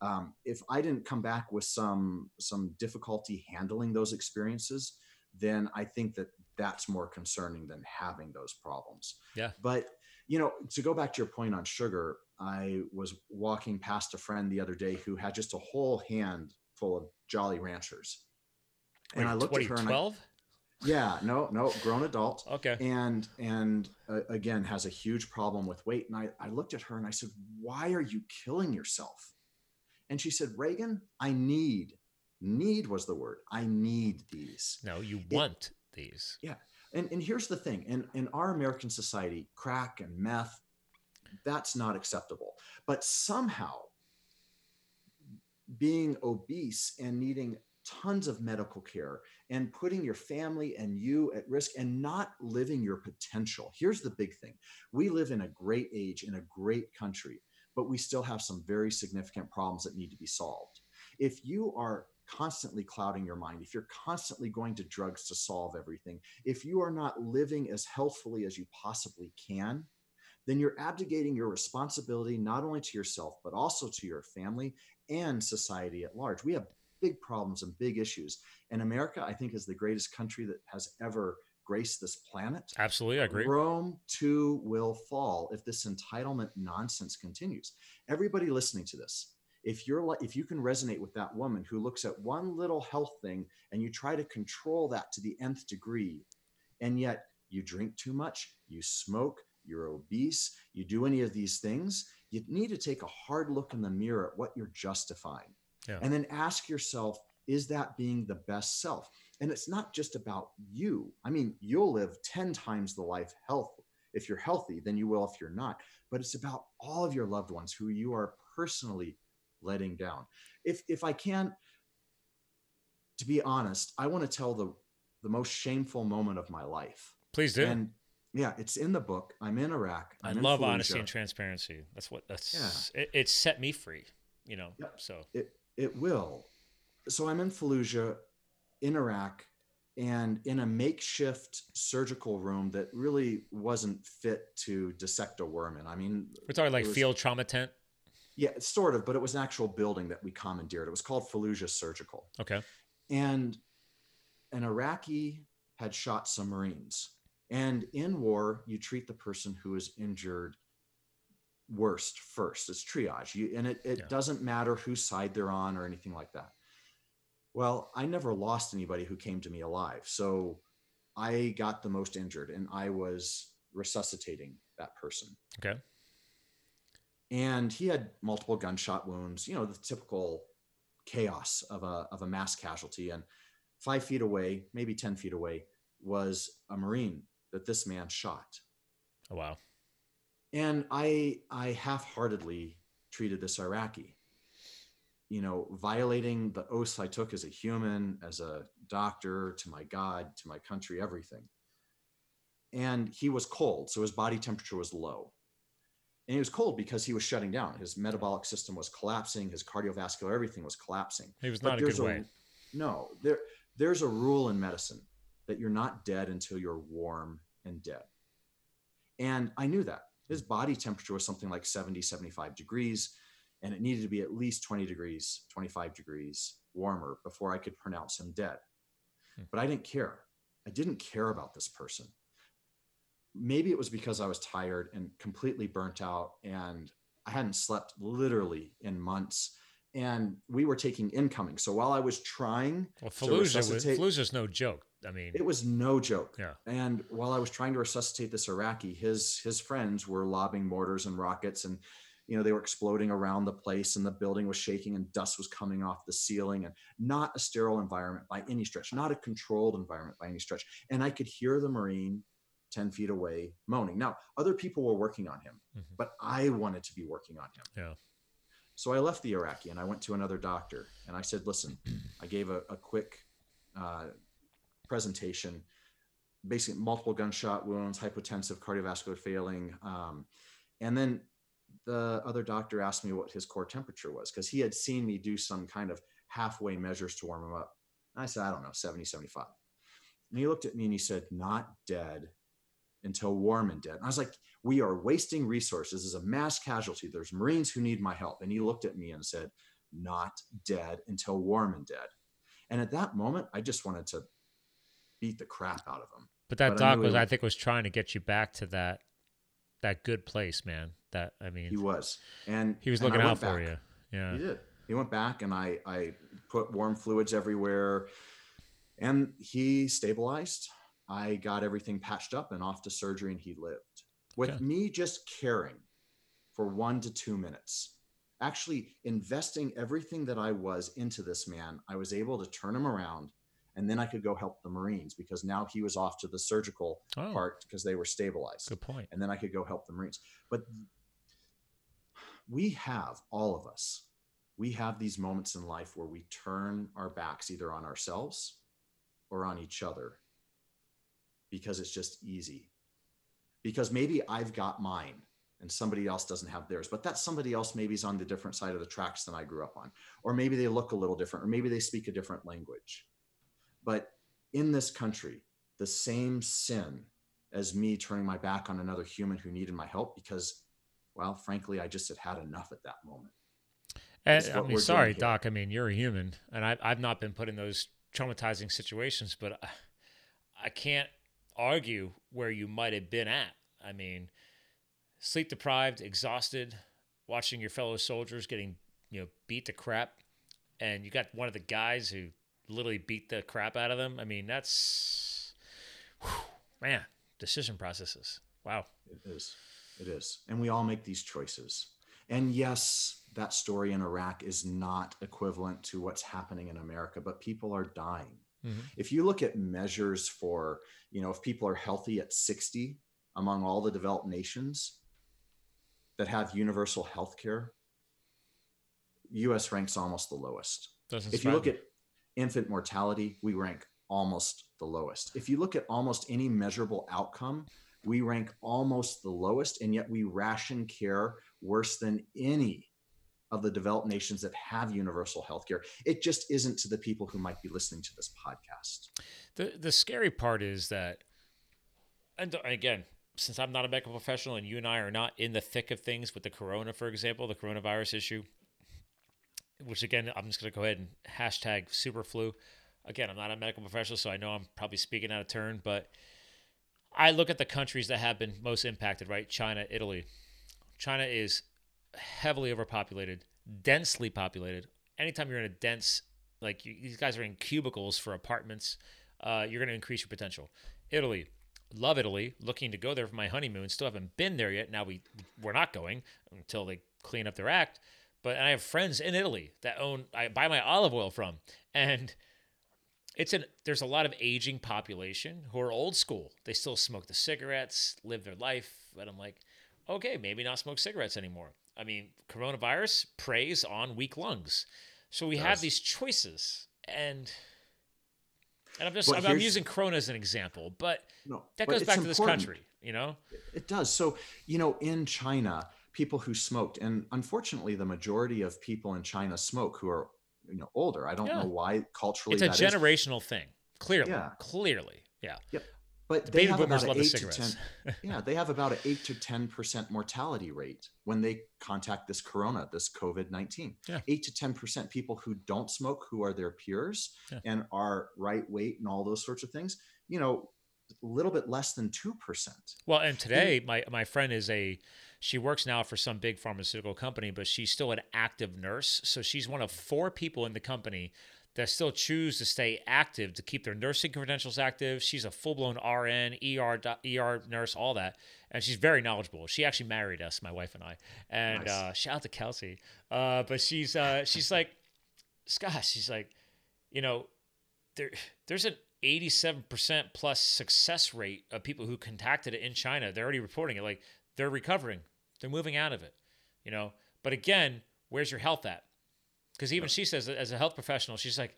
Um, if I didn't come back with some some difficulty handling those experiences, then I think that that's more concerning than having those problems. Yeah. But you know, to go back to your point on sugar, I was walking past a friend the other day who had just a whole hand full of Jolly Ranchers. And I looked at her 12? and I, yeah, no, no, grown adult. okay. And and uh, again has a huge problem with weight. And I, I looked at her and I said, "Why are you killing yourself?" And she said, "Reagan, I need need was the word. I need these. No, you want it, these. Yeah. And and here's the thing. In in our American society, crack and meth, that's not acceptable. But somehow being obese and needing tons of medical care and putting your family and you at risk and not living your potential. Here's the big thing we live in a great age, in a great country, but we still have some very significant problems that need to be solved. If you are constantly clouding your mind, if you're constantly going to drugs to solve everything, if you are not living as healthfully as you possibly can, then you're abdicating your responsibility not only to yourself, but also to your family and society at large. We have big problems and big issues. And America, I think, is the greatest country that has ever graced this planet. Absolutely, I agree. Rome too will fall if this entitlement nonsense continues. Everybody listening to this, if you're like if you can resonate with that woman who looks at one little health thing and you try to control that to the nth degree, and yet you drink too much, you smoke, you're obese, you do any of these things, you need to take a hard look in the mirror at what you're justifying. Yeah. And then ask yourself, is that being the best self? And it's not just about you. I mean, you'll live 10 times the life health if you're healthy than you will if you're not. But it's about all of your loved ones who you are personally letting down. If if I can to be honest, I want to tell the the most shameful moment of my life. Please do. And yeah, it's in the book. I'm in Iraq. I'm i love honesty and transparency. That's what that's. Yeah. It, it, set me free. You know. Yep. So it it will. So I'm in Fallujah, in Iraq, and in a makeshift surgical room that really wasn't fit to dissect a worm in. I mean, we're talking like was, field trauma tent. Yeah, sort of, but it was an actual building that we commandeered. It was called Fallujah Surgical. Okay. And an Iraqi had shot some Marines and in war, you treat the person who is injured worst first. It's triage. You, and it, it yeah. doesn't matter whose side they're on or anything like that. Well, I never lost anybody who came to me alive. So I got the most injured and I was resuscitating that person. Okay. And he had multiple gunshot wounds, you know, the typical chaos of a, of a mass casualty. And five feet away, maybe 10 feet away, was a Marine that this man shot. Oh, wow. And I I half-heartedly treated this Iraqi. You know, violating the oaths I took as a human, as a doctor, to my God, to my country, everything. And he was cold, so his body temperature was low. And he was cold because he was shutting down. His metabolic system was collapsing, his cardiovascular, everything was collapsing. He was not but a good a, way. No, there there's a rule in medicine that you're not dead until you're warm and dead. And I knew that. His body temperature was something like 70, 75 degrees, and it needed to be at least 20 degrees, 25 degrees warmer before I could pronounce him dead. Hmm. But I didn't care. I didn't care about this person. Maybe it was because I was tired and completely burnt out, and I hadn't slept literally in months and we were taking incoming. So while I was trying, well, Fallujah, resuscitate, was, Fallujah's no joke. I mean, it was no joke. Yeah. And while I was trying to resuscitate this Iraqi, his his friends were lobbing mortars and rockets, and you know they were exploding around the place, and the building was shaking, and dust was coming off the ceiling, and not a sterile environment by any stretch, not a controlled environment by any stretch. And I could hear the Marine 10 feet away moaning. Now, other people were working on him, mm-hmm. but I wanted to be working on him. Yeah. So I left the Iraqi and I went to another doctor and I said, listen, (clears throat) I gave a, a quick uh, presentation, basically multiple gunshot wounds, hypotensive, cardiovascular failing. Um, and then the other doctor asked me what his core temperature was because he had seen me do some kind of halfway measures to warm him up. And I said, I don't know, 70, 75. And he looked at me and he said, not dead until warm and dead. And I was like, we are wasting resources as a mass casualty. There's Marines who need my help. And he looked at me and said, not dead until warm and dead. And at that moment, I just wanted to beat the crap out of him. But that but doc I was, I think, was trying to get you back to that that good place, man. That I mean, he was, and he was looking out for you. Yeah, he did. He went back, and I I put warm fluids everywhere, and he stabilized. I got everything patched up and off to surgery, and he lived. With okay. me just caring for one to two minutes, actually investing everything that I was into this man, I was able to turn him around and then I could go help the Marines because now he was off to the surgical oh, part because they were stabilized. Good point. And then I could go help the Marines. But we have all of us. We have these moments in life where we turn our backs either on ourselves or on each other because it's just easy. Because maybe I've got mine and somebody else doesn't have theirs, but that somebody else maybe is on the different side of the tracks than I grew up on. Or maybe they look a little different, or maybe they speak a different language. But in this country, the same sin as me turning my back on another human who needed my help because, well, frankly, I just had had enough at that moment. Eh, and, I mean, sorry, Doc. I mean, you're a human, and I, I've not been put in those traumatizing situations, but I can't argue where you might have been at. I mean, sleep deprived, exhausted, watching your fellow soldiers getting you know beat to crap, and you got one of the guys who literally beat the crap out of them. I mean, that's whew, man, decision processes. Wow, it is, it is, and we all make these choices. And yes, that story in Iraq is not equivalent to what's happening in America, but people are dying. Mm-hmm. If you look at measures for, you know, if people are healthy at 60 among all the developed nations that have universal health care, US ranks almost the lowest. Doesn't if you look me. at infant mortality, we rank almost the lowest. If you look at almost any measurable outcome, we rank almost the lowest, and yet we ration care worse than any of the developed nations that have universal health care. It just isn't to the people who might be listening to this podcast. The the scary part is that and again, since I'm not a medical professional and you and I are not in the thick of things with the corona, for example, the coronavirus issue, which again, I'm just going to go ahead and hashtag super flu. Again, I'm not a medical professional, so I know I'm probably speaking out of turn, but I look at the countries that have been most impacted, right? China, Italy. China is heavily overpopulated, densely populated. Anytime you're in a dense, like you, these guys are in cubicles for apartments, uh, you're going to increase your potential. Italy, love Italy. Looking to go there for my honeymoon. Still haven't been there yet. Now we we're not going until they clean up their act. But I have friends in Italy that own I buy my olive oil from, and it's an there's a lot of aging population who are old school. They still smoke the cigarettes, live their life, but I'm like, okay, maybe not smoke cigarettes anymore. I mean, coronavirus preys on weak lungs. So we have these choices and and I'm just I'm, I'm, using Corona as an example, but no, that goes back to this country, you know? It does. So, you know, in China, people who smoked, and unfortunately the majority of people in China smoke who are you know older. I don't yeah. know why culturally. It's a generational is. thing. Clearly, yeah. clearly, yeah. Yep. But the they have about an eight to 10, (laughs) yeah, they have about an eight to ten percent mortality rate when they contact this corona, this COVID nineteen. Yeah. Eight to ten percent people who don't smoke, who are their peers yeah. and are right weight and all those sorts of things. You know, a little bit less than two percent. Well, and today, my my friend is a she works now for some big pharmaceutical company, but she's still an active nurse. So she's one of four people in the company that still choose to stay active to keep their nursing credentials active. She's a full blown RN, ER, ER nurse, all that. And she's very knowledgeable. She actually married us, my wife and I. And nice. uh, shout out to Kelsey. Uh, but she's uh, she's like, Scott, she's like, you know, there there's an 87% plus success rate of people who contacted it in China. They're already reporting it. Like they're recovering. They're moving out of it, you know. But again, where's your health at? Because even she says, as a health professional, she's like,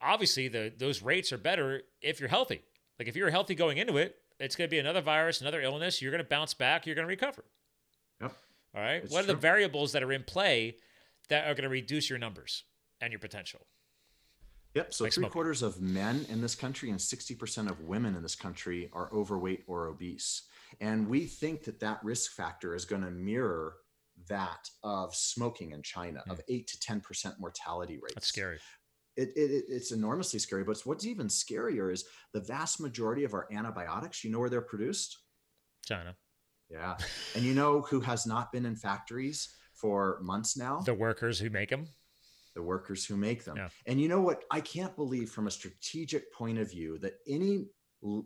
obviously the those rates are better if you're healthy. Like if you're healthy going into it, it's going to be another virus, another illness. You're going to bounce back. You're going to recover. Yep. All right. It's what are true. the variables that are in play that are going to reduce your numbers and your potential? Yep. So like three smoking. quarters of men in this country and 60% of women in this country are overweight or obese. And we think that that risk factor is going to mirror that of smoking in China, of hmm. 8 to 10% mortality rates. That's scary. It, it, it's enormously scary. But what's even scarier is the vast majority of our antibiotics, you know where they're produced? China. Yeah. and you know who has not been in factories for months now? The workers who make them the workers who make them. Yeah. And you know what? I can't believe from a strategic point of view that any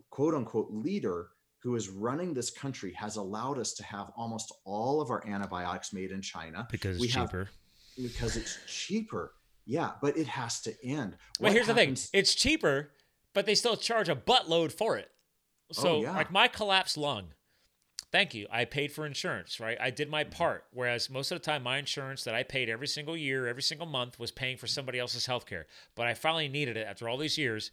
quote unquote leader who is running this country has allowed us to have almost all of our antibiotics made in China because it's we cheaper. Have, because it's cheaper. Yeah, but it has to end. Well, here's happens- the thing: it's cheaper, but they still charge a buttload for it. So, oh, yeah. like my collapsed lung, thank you. I paid for insurance, right? I did my mm-hmm. part. Whereas most of the time, my insurance that I paid every single year, every single month was paying for somebody else's health care. But I finally needed it after all these years.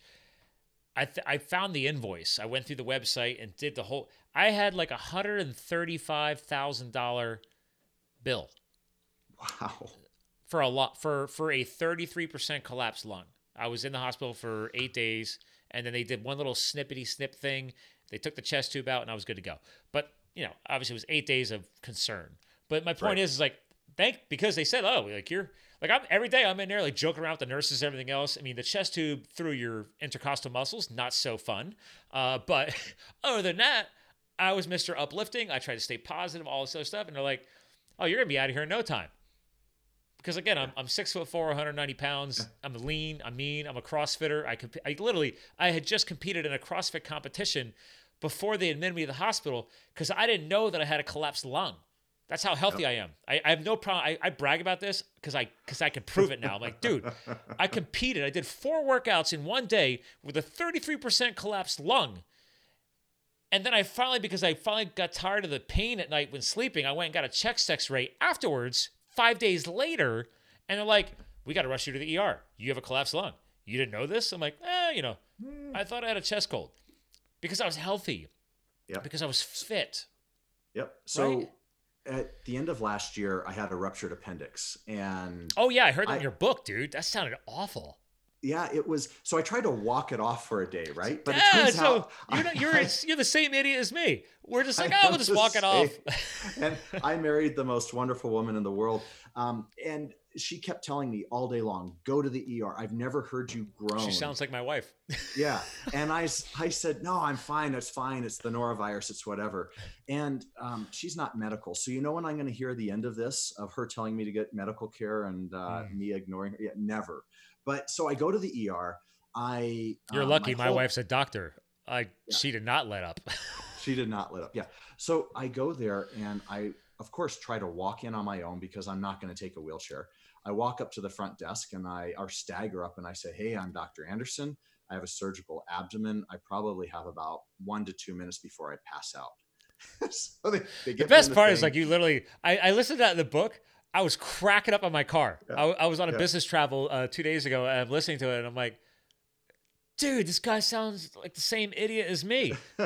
I, th- I found the invoice. I went through the website and did the whole. I had like a hundred and thirty-five thousand dollar bill. Wow. For a lot for for a thirty-three percent collapsed lung. I was in the hospital for eight days, and then they did one little snippety snip thing. They took the chest tube out, and I was good to go. But you know, obviously, it was eight days of concern. But my point right. is, is like, thank because they said, oh, like you're like I'm every day I'm in there like joking around with the nurses, everything else. I mean, the chest tube through your intercostal muscles, not so fun. Uh, but (laughs) other than that, I was Mr. Uplifting. I tried to stay positive, all this other stuff, and they're like, "Oh, you're gonna be out of here in no time." Because again, I'm, I'm six foot four, 190 pounds. I'm lean. I'm mean. I'm a CrossFitter. I comp- I literally I had just competed in a CrossFit competition before they admitted me to the hospital because I didn't know that I had a collapsed lung. That's how healthy yep. I am. I, I, have no problem. I, I brag about this because I because I can prove it now. I'm like, dude, (laughs) I competed. I did four workouts in one day with a 33% collapsed lung. And then I finally, because I finally got tired of the pain at night when sleeping, I went and got a chest X-ray afterwards, five days later, and they're like, "We got to rush you to the ER. You have a collapsed lung. You didn't know this?" I'm like, "Eh, you know, I thought I had a chest cold because I was healthy. Yeah. Because I was fit. Yep. So." Right? At the end of last year, I had a ruptured appendix, and oh yeah, I heard that I, in your book, dude. That sounded awful. Yeah, it was. So I tried to walk it off for a day, right? But yeah, so you're, not, you're, (laughs) I, you're the same idiot as me. We're just like, oh, we'll just walk it off. (laughs) and I married the most wonderful woman in the world, um, and she kept telling me all day long, go to the ER. I've never heard you groan. She sounds like my wife. (laughs) yeah. And I, I said, no, I'm fine. It's fine. It's the norovirus. It's whatever. And um, she's not medical. So, you know, when I'm going to hear the end of this, of her telling me to get medical care and uh, mm. me ignoring her? Yeah, never. But so I go to the ER. I. You're um, lucky. My, whole, wife's a doctor. I, yeah. she did not let up. (laughs) she did not let up. Yeah. So I go there and I, of course, try to walk in on my own because I'm not going to take a wheelchair. I walk up to the front desk and I or stagger up and I say, Hey, I'm Dr. Anderson. I have a surgical abdomen. I probably have about one to two minutes before I pass out. (laughs) so they, they the best part thing. is like you literally, I, I listened to that in the book. I was cracking up on my car. Yeah. I, I, was on a yeah. business travel uh, two days ago and I'm listening to it and I'm like, dude, this guy sounds like the same idiot as me. (laughs)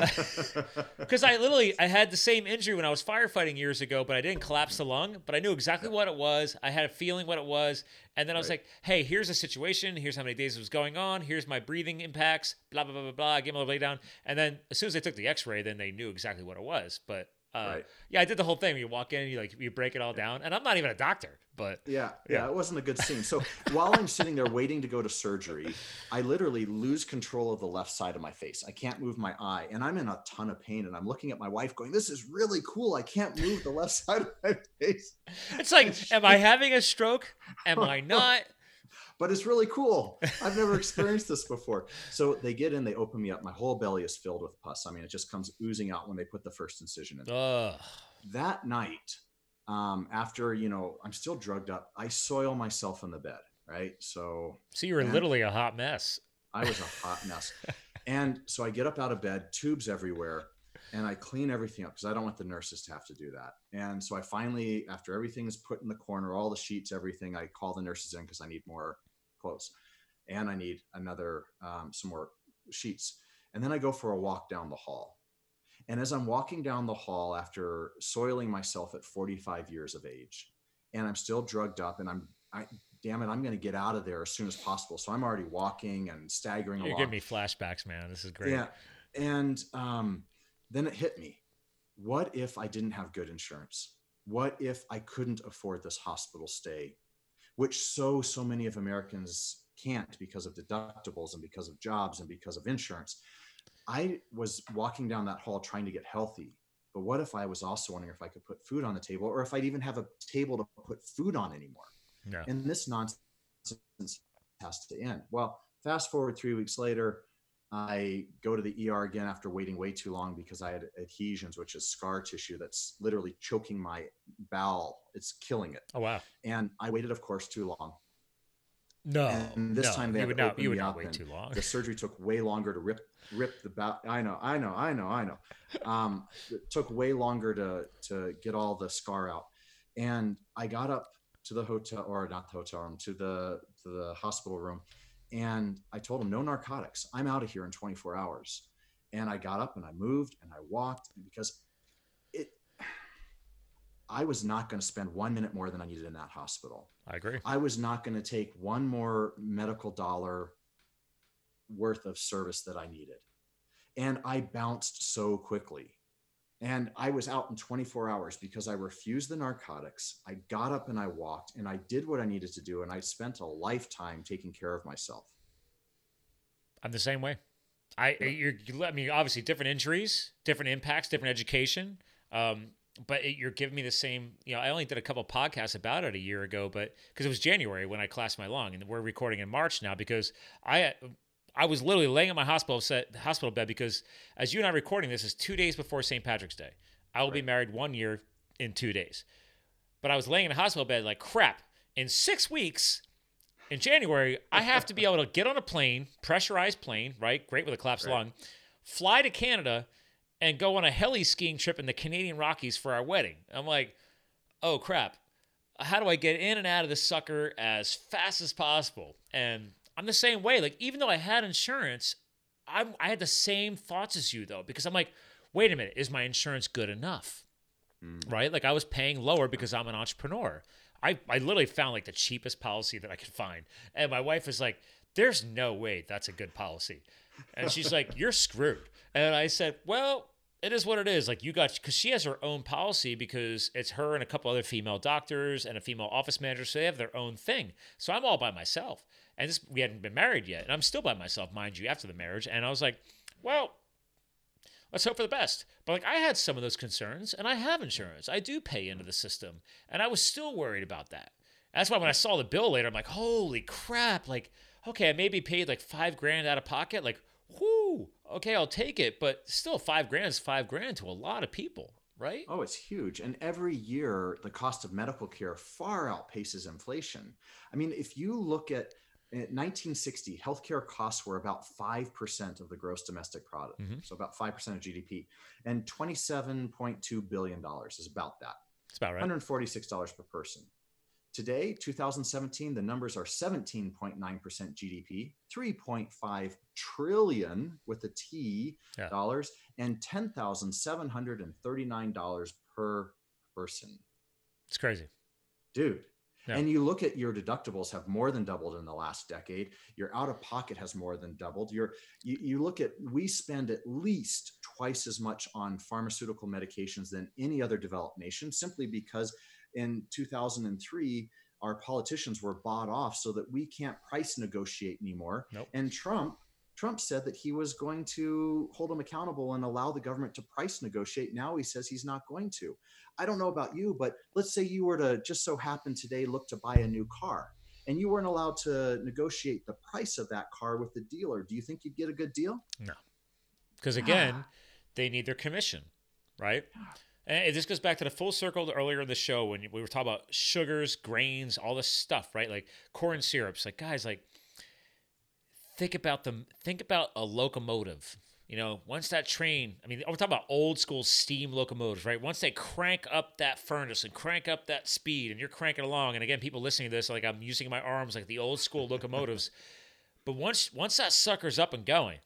Because I literally I had the same injury when I was firefighting years ago, but I didn't collapse the lung. But I knew exactly what it was. I had a feeling what it was, and then I was right. like, "Hey, here's a situation. Here's how many days it was going on. Here's my breathing impacts. Blah blah blah blah blah." I gave them a lay down, and then as soon as they took the X-ray, then they knew exactly what it was. But uh, right. Yeah, I did the whole thing. You walk in, you like you break it all down, and I'm not even a doctor, but yeah, yeah, yeah, it wasn't a good scene. So (laughs) while I'm sitting there waiting to go to surgery, I literally lose control of the left side of my face. I can't move my eye, and I'm in a ton of pain. And I'm looking at my wife, going, "This is really cool. I can't move the left (laughs) side of my face." It's like, am I having a stroke? Am (laughs) I not? But it's really cool. I've never (laughs) experienced this before. So they get in, they open me up. My whole belly is filled with pus. I mean, it just comes oozing out when they put the first incision in. That night, um, after you know, I'm still drugged up. I soil myself in the bed, right? So, so you were literally a hot mess. I was a hot mess, (laughs) and so I get up out of bed, tubes everywhere, and I clean everything up because I don't want the nurses to have to do that. And so I finally, after everything is put in the corner, all the sheets, everything, I call the nurses in because I need more clothes and I need another, um, some more sheets. And then I go for a walk down the hall. And as I'm walking down the hall after soiling myself at 45 years of age, and I'm still drugged up, and I'm, I, damn it, I'm going to get out of there as soon as possible. So I'm already walking and staggering You're along. giving me flashbacks, man. This is great. Yeah. And um, then it hit me. What if I didn't have good insurance? What if I couldn't afford this hospital stay? Which so so many of Americans can't because of deductibles and because of jobs and because of insurance. I was walking down that hall trying to get healthy. But what if I was also wondering if I could put food on the table or if I'd even have a table to put food on anymore? Yeah. And this nonsense has to end. Well, fast forward three weeks later, I go to the ER again after waiting way too long because I had adhesions, which is scar tissue that's literally choking my bowel. It's killing it. Oh wow! And I waited, of course, too long. No, and this no, time they would not. You would not wait too long. The surgery took way longer to rip rip the bowel. I know, I know, I know, I know. Um, it took way longer to to get all the scar out, and I got up to the hotel or not the hotel room to the to the hospital room and I told him, no narcotics. I'm out of here in 24 hours. And I got up and I moved and I walked because it, I was not going to spend one minute more than I needed in that hospital. I agree. I was not going to take one more medical dollar worth of service that I needed. And I bounced so quickly. And I was out in 24 hours because I refused the narcotics. I got up and I walked and I did what I needed to do. And I spent a lifetime taking care of myself. I'm the same way. I, you're, I mean, obviously different injuries, different impacts, different education. Um, but it, you're giving me the same, you know, I only did a couple podcasts about it a year ago, but because it was January when I classed my lung and we're recording in March now because I, I was literally laying in my hospital set, hospital bed because as you and I are recording this is two days before St. Patrick's Day. I will right. be married one year in two days. But I was laying in a hospital bed like crap. In six weeks, in January, I have to be able to get on a plane, pressurized plane, right? Great with a collapsed right. lung, fly to Canada and go on a heli skiing trip in the Canadian Rockies for our wedding. I'm like, oh crap. How do I get in and out of this sucker as fast as possible? And I'm the same way. Like, even though I had insurance, I, I had the same thoughts as you, though, because I'm like, wait a minute, is my insurance good enough? Mm. Right? Like, I was paying lower because I'm an entrepreneur. I, I literally found like the cheapest policy that I could find. And my wife was like, there's no way that's a good policy. And she's (laughs) like, you're screwed. And I said, well, it is what it is. Like you got, because she has her own policy because it's her and a couple other female doctors and a female office manager. So they have their own thing. So I'm all by myself and this, we hadn't been married yet, and I'm still by myself, mind you, after the marriage. And I was like, well, let's hope for the best. But like I had some of those concerns, and I have insurance. I do pay into the system, and I was still worried about that. That's why when I saw the bill later, I'm like, holy crap! Like, okay, I maybe paid like five grand out of pocket. Like, whoo, okay, I'll take it. But still, five grand is five grand to a lot of people. right? Oh, it's huge. And every year, the cost of medical care far outpaces inflation. I mean, if you look at in 1960, healthcare costs were about 5% of the gross domestic product. Mm-hmm. So about 5% of GDP. And $27.2 billion is about that. It's about right. $146 per person. Today, 2017, the numbers are 17.9% GDP, 3.5 trillion with a T yeah. dollars, and $10,739 per person. It's crazy. Dude. Yeah. And you look at your deductibles have more than doubled in the last decade. Your out of pocket has more than doubled. Your you, you look at we spend at least twice as much on pharmaceutical medications than any other developed nation simply because in 2003 our politicians were bought off so that we can't price negotiate anymore nope. and trump trump said that he was going to hold them accountable and allow the government to price negotiate. Now he says he's not going to. I don't know about you but let's say you were to just so happen today look to buy a new car and you weren't allowed to negotiate the price of that car with the dealer. Do you think you'd get a good deal? No. Because again ah. they need their commission right? And this goes back to the full circle earlier in the show when we were talking about sugars, grains, all this stuff, right? Like corn syrups. Like guys, like think about them. Think about a locomotive. You know, once that train, I mean, we're talking about old school steam locomotives, right? Once they crank up that furnace and crank up that speed, and you're cranking along, and again, people listening to this, like I'm using my arms like the old school locomotives. (laughs) But once once that sucker's up and going,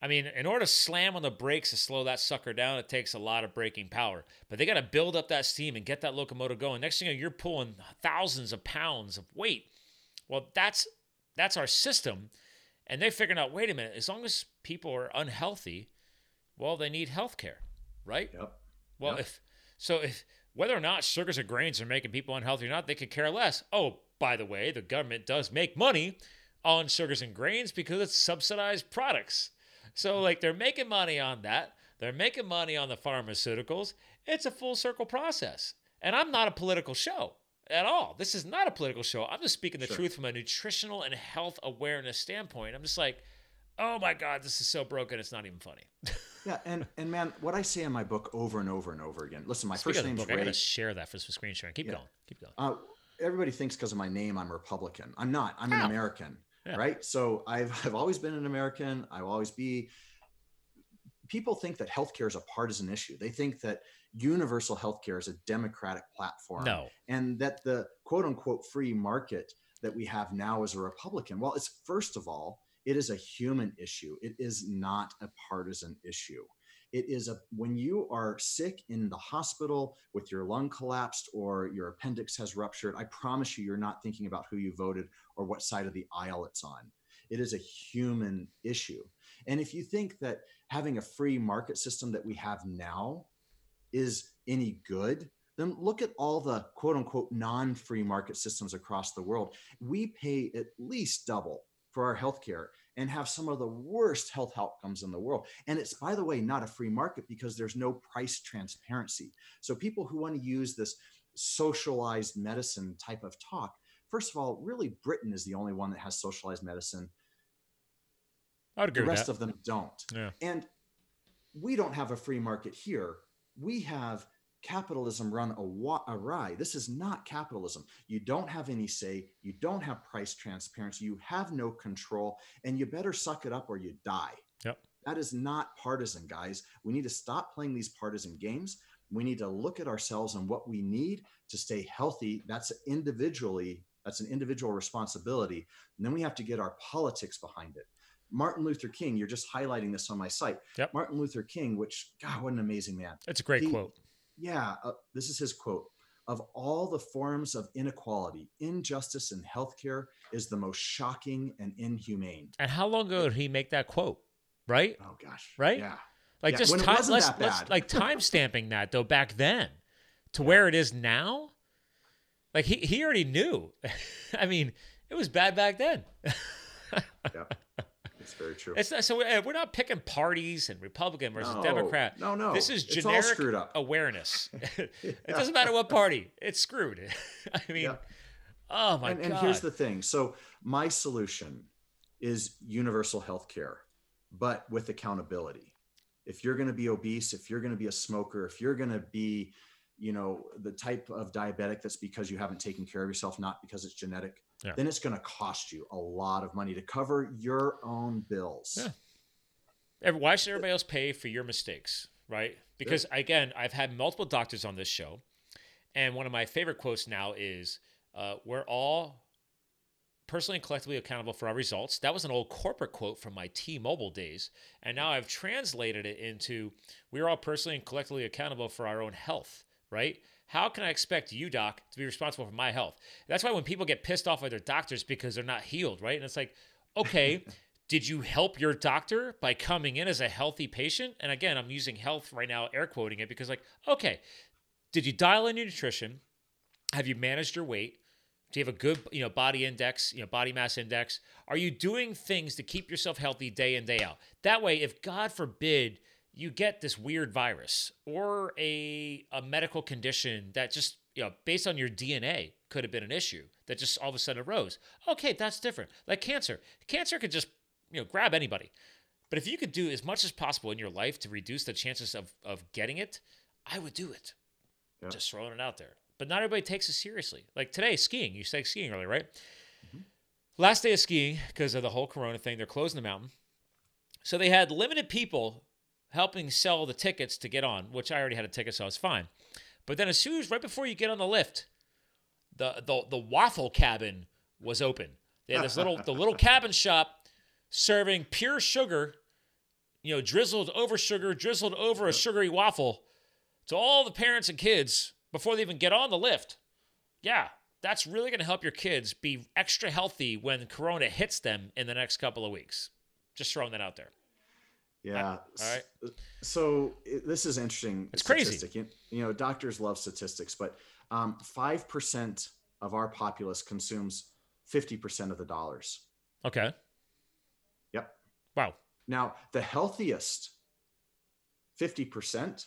I mean, in order to slam on the brakes to slow that sucker down, it takes a lot of braking power. But they got to build up that steam and get that locomotive going. Next thing you know, you're pulling thousands of pounds of weight. Well, that's that's our system, and they figured out. Wait a minute, as long as people are unhealthy, well, they need health care, right? Yep. Well, yep. if so, if whether or not sugars or grains are making people unhealthy or not, they could care less. Oh, by the way, the government does make money on sugars and grains because it's subsidized products. So hmm. like they're making money on that. They're making money on the pharmaceuticals. It's a full circle process. And I'm not a political show at all. This is not a political show. I'm just speaking the sure. truth from a nutritional and health awareness standpoint. I'm just like, oh my God, this is so broken. It's not even funny. yeah, and and man, what I say in my book over and over and over again. Listen, my Speaking first name's book, Ray. I gotta share that for some screen sharing. Keep yeah. going. Keep going. Uh, everybody thinks because of my name I'm Republican. I'm not. I'm an American yeah. right? So I've (laughs) I've always been an American. I will always be. People think that healthcare is a partisan issue. They think that universal healthcare is a democratic platform. No. And that the quote unquote free market that we have now is a Republican. Well, it's first of all, it is a human issue. It is not a partisan issue. It is a when you are sick in the hospital with your lung collapsed or your appendix has ruptured, I promise you, you're not thinking about who you voted or what side of the aisle it's on. It is a human issue. And if you think that having a free market system that we have now is any good, then look at all the quote unquote non free market systems across the world. We pay at least double for our healthcare and have some of the worst health outcomes in the world. And it's, by the way, not a free market because there's no price transparency. So people who want to use this socialized medicine type of talk, first of all, really Britain is the only one that has socialized medicine. I'd agree the rest of them don't. Yeah. And we don't have a free market here. We have capitalism run awry. This is not capitalism. You don't have any say. You don't have price transparency. You have no control, and you better suck it up or you die. Yep. That is not partisan, guys. We need to stop playing these partisan games. We need to look at ourselves and what we need to stay healthy. That's individually, that's an individual responsibility. And then we have to get our politics behind it. Martin Luther King, you're just highlighting this on my site. Yep. Martin Luther King, which, God, what an amazing man. It's a great he, quote yeah, uh, this is his quote. Of all the forms of inequality, injustice in healthcare is the most shocking and inhumane. And how long ago did he make that quote? Right? Oh gosh. Right? Yeah. Like yeah. just when time, let's, let's like time (laughs) stamping that though back then to yeah. where it is now. Like he, he already knew. (laughs) I mean, it was bad back then. (laughs) yeah. It's very true. It's not, so uh, we're not picking parties and Republican versus no, Democrat. No, no. This is generic awareness. (laughs) (laughs) yeah. It doesn't matter what party. It's screwed. (laughs) I mean, yeah. oh my and, god. And here's the thing. So my solution is universal health care, but with accountability. if you're going to be obese, if you're going to be a smoker, if you're going to be, you know, the type of diabetic that's because you haven't taken care of yourself, not because it's genetic, yeah. then it's going to cost you a lot of money to cover your own bills. Yeah. Why should everybody else pay for your mistakes? Right? Because yeah. again, I've had multiple doctors on this show, and one of my favorite quotes now is, uh, "We're all personally and collectively accountable for our results. That was an old corporate quote from my T Mobile days. And now I've translated it into we're all personally and collectively accountable for our own health, right? How can I expect you, doc, to be responsible for my health? That's why when people get pissed off at their doctors because they're not healed, right? And it's like, okay, (laughs) did you help your doctor by coming in as a healthy patient? And again, I'm using health right now, air quoting it because, like, okay, did you dial in your nutrition? Have you managed your weight? Do you have a good, you know, body index, you know, body mass index? Are you doing things to keep yourself healthy day in day out? That way, if God forbid you get this weird virus or a a medical condition that just, you know, based on your DNA could have been an issue that just all of a sudden arose. Okay, that's different. Like cancer. Cancer could just, you know, grab anybody. But if you could do as much as possible in your life to reduce the chances of of getting it, I would do it. Yeah. Just throwing it out there but not everybody takes it seriously. Like today, skiing. You said skiing earlier, right? Mm-hmm. Last day of skiing because of the whole Corona thing. They're closing the mountain, so they had limited people helping sell the tickets to get on, which I already had a ticket, so I was fine. But then as soon as right before you get on the lift, the the, the waffle cabin was open. They had this little the little (laughs) cabin shop serving pure sugar, you know, drizzled over sugar, drizzled over a sugary waffle to all the parents and kids before they even get on the lift. Yeah, that's really going to help your kids be extra healthy when Corona hits them in the next couple of weeks. Just throwing that out there. Yeah. All right. So this is interesting. It's crazy. You, you, know, doctors love statistics, but um, 5% of our populace consumes 50% of the dollars. Okay. Yep. Wow. Now, the healthiest 50%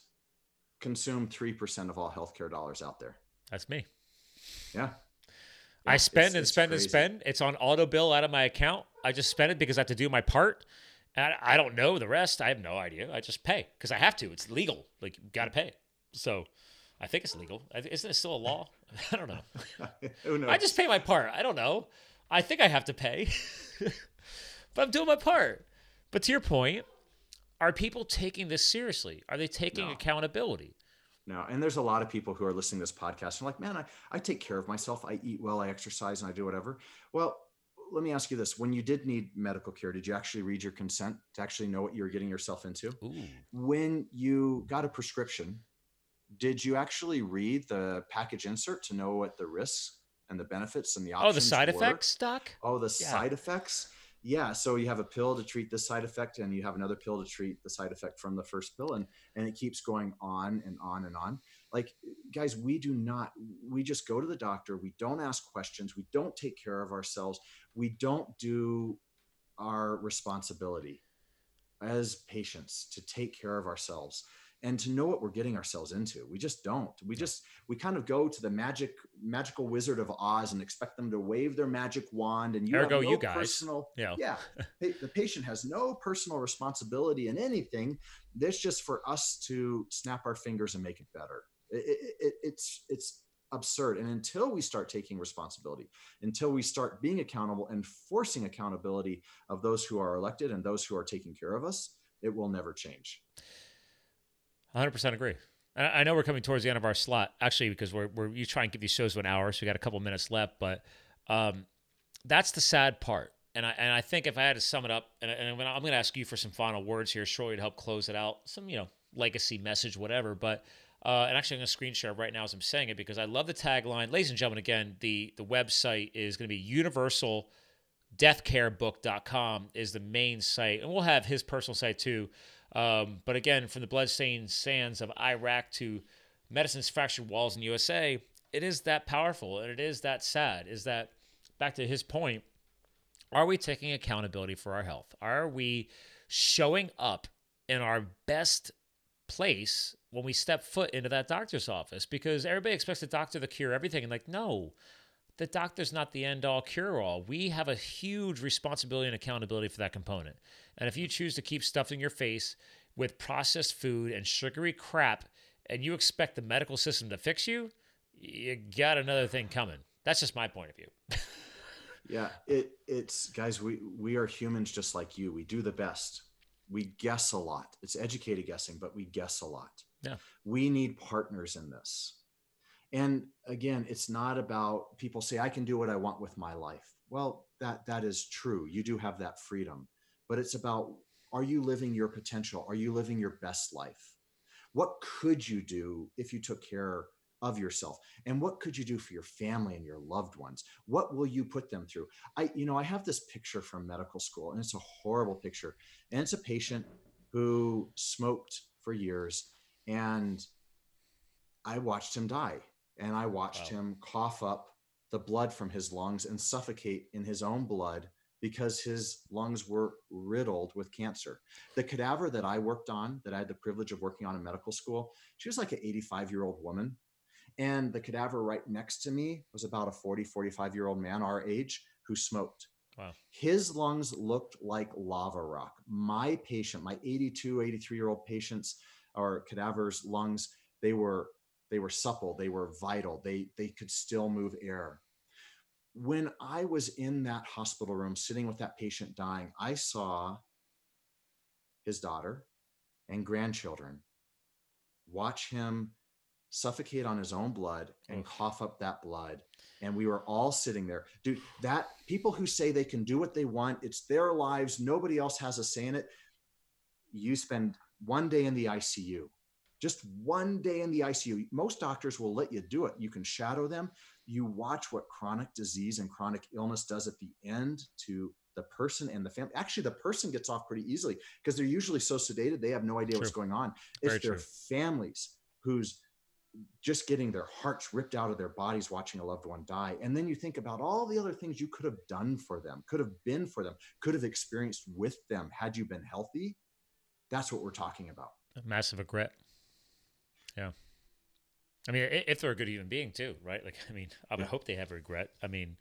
consume 3% of all healthcare dollars out there. That's me. Yeah. I spend it's, and it's spend crazy. and spend. It's on auto bill out of my account. I just spend it because I have to do my part. And I don't know the rest. I have no idea. I just pay because I have to. It's legal. Like, you got to pay. So I think it's legal. Isn't it still a law? (laughs) I don't know. (laughs) Who knows? I just pay my part. I don't know. I think I have to pay, (laughs) but I'm doing my part. But to your point, are people taking this seriously? Are they taking no. accountability? No. And there's a lot of people who are listening to this podcast and like, man, I, I take care of myself. I eat well, I exercise, and I do whatever. Well, let me ask you this. When you did need medical care, did you actually read your consent to actually know what you were getting yourself into? Ooh. When you got a prescription, did you actually read the package insert to know what the risks and the benefits and the options Oh, the side were? effects, doc? Oh, the yeah. side effects? yeah so you have a pill to treat this side effect and you have another pill to treat the side effect from the first pill and and it keeps going on and on and on like guys we do not we just go to the doctor we don't ask questions we don't take care of ourselves we don't do our responsibility as patients to take care of ourselves and to know what we're getting ourselves into. We just don't. We just we kind of go to the magic magical wizard of Oz and expect them to wave their magic wand and you Ergo, have no you guys. personal yeah. yeah. (laughs) the patient has no personal responsibility in anything. This just for us to snap our fingers and make it better. It, it, it's it's absurd. And until we start taking responsibility, until we start being accountable and forcing accountability of those who are elected and those who are taking care of us, it will never change. 100% agree. I know we're coming towards the end of our slot, actually, because we're, we're you try and get these shows to an hour, so we got a couple minutes left. But um, that's the sad part, and I and I think if I had to sum it up, and, and I'm going to ask you for some final words here, Shirley, to help close it out, some you know legacy message, whatever. But uh, and actually, I'm going to screen share right now as I'm saying it because I love the tagline, ladies and gentlemen. Again, the the website is going to be universal deathcarebook.com is the main site and we'll have his personal site too um, but again, from the bloodstained sands of Iraq to medicine's fractured walls in USA, it is that powerful and it is that sad. Is that back to his point? Are we taking accountability for our health? Are we showing up in our best place when we step foot into that doctor's office? Because everybody expects the doctor to cure everything, and like, no, the doctor's not the end all cure all. We have a huge responsibility and accountability for that component. And if you choose to keep stuffing your face with processed food and sugary crap and you expect the medical system to fix you, you got another thing coming. That's just my point of view. (laughs) yeah, it it's guys, we we are humans just like you. We do the best. We guess a lot. It's educated guessing, but we guess a lot. Yeah. We need partners in this. And again, it's not about people say I can do what I want with my life. Well, that that is true. You do have that freedom. But it's about are you living your potential? Are you living your best life? What could you do if you took care of yourself and what could you do for your family and your loved ones what will you put them through i you know i have this picture from medical school and it's a horrible picture and it's a patient who smoked for years and i watched him die and i watched wow. him cough up the blood from his lungs and suffocate in his own blood because his lungs were riddled with cancer. The cadaver that I worked on, that I had the privilege of working on in medical school, she was like an 85 year old woman. And the cadaver right next to me was about a 40, 45 year old man our age who smoked. Wow. His lungs looked like lava rock. My patient, my 82, 83 year old patients or cadaver's lungs, they were they were supple, they were vital, they they could still move air. When I was in that hospital room sitting with that patient dying, I saw his daughter and grandchildren watch him suffocate on his own blood and cough up that blood. And we were all sitting there. Dude that people who say they can do what they want it's their lives. Nobody else has a say in it. You spend one day in the icu just one day in the icu most doctors will let you do it you can shadow them you watch what chronic disease and chronic illness does at the end to the person and the family actually the person gets off pretty easily because they're usually so sedated they have no idea true. what's going on it's Very their true. families who's just getting their hearts ripped out of their bodies watching a loved one die. And then you think about all the other things you could have done for them, could have been for them, could have experienced with them had you been healthy. That's what we're talking about. A massive regret. Yeah. I mean, if they're a good human being too, right? Like, (laughs) I mean, I would yeah. hope they have regret. I mean,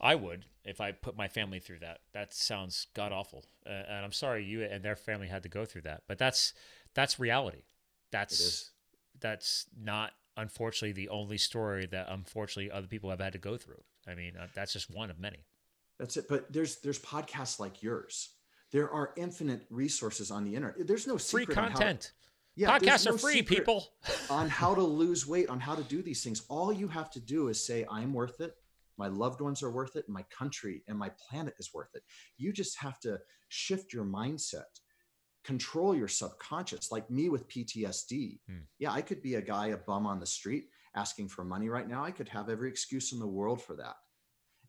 I would if I put my family through that. That sounds god awful, uh, and I'm sorry you and their family had to go through that. But that's that's reality. That's that's not unfortunately the only story that unfortunately other people have had to go through. I mean, uh, that's just one of many. That's it. But there's there's podcasts like yours. There are infinite resources on the internet. There's no free content. Yeah, podcasts no are free, people. (laughs) on how to lose weight, on how to do these things. All you have to do is say, "I'm worth it." My loved ones are worth it. My country and my planet is worth it. You just have to shift your mindset control your subconscious like me with ptsd hmm. yeah i could be a guy a bum on the street asking for money right now i could have every excuse in the world for that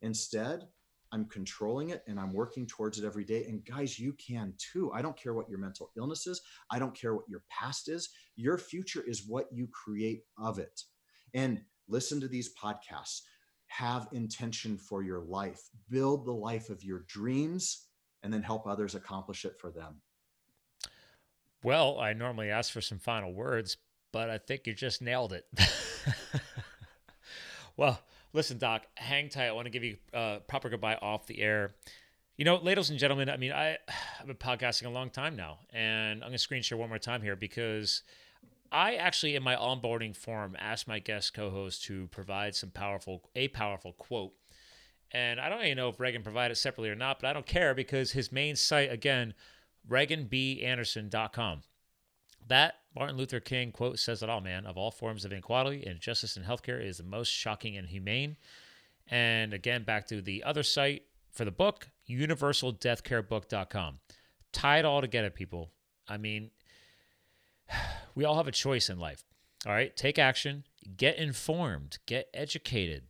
instead i'm controlling it and i'm working towards it every day and guys you can too. I don't care what your mental illness is. I don't care what your past is. Your future is what you create of it. And listen to these podcasts. Have intention for your life. Build the life of your dreams and then help others accomplish it for them. Well, I normally ask for some final words, but I think you just nailed it. (laughs) well, listen, Doc, hang tight. I want to give you a proper goodbye off the air. You know, ladies and gentlemen, I mean, I, (sighs) I've been podcasting a long time now, and I'm going to screen share one more time here because I actually, in my onboarding form, asked my guest co-host to provide some powerful, a powerful quote. And I don't even know if Reagan provided it separately or not, but I don't care because his main site, again, ReaganBAnderson.com. That Martin Luther King quote says it all, man. Of all forms of inequality, injustice in healthcare is the most shocking and humane. And again, back to the other site for the book, universaldeathcarebook.com. Tie it all together, people. I mean, (sighs) we all have a choice in life. All right, take action, get informed, get educated.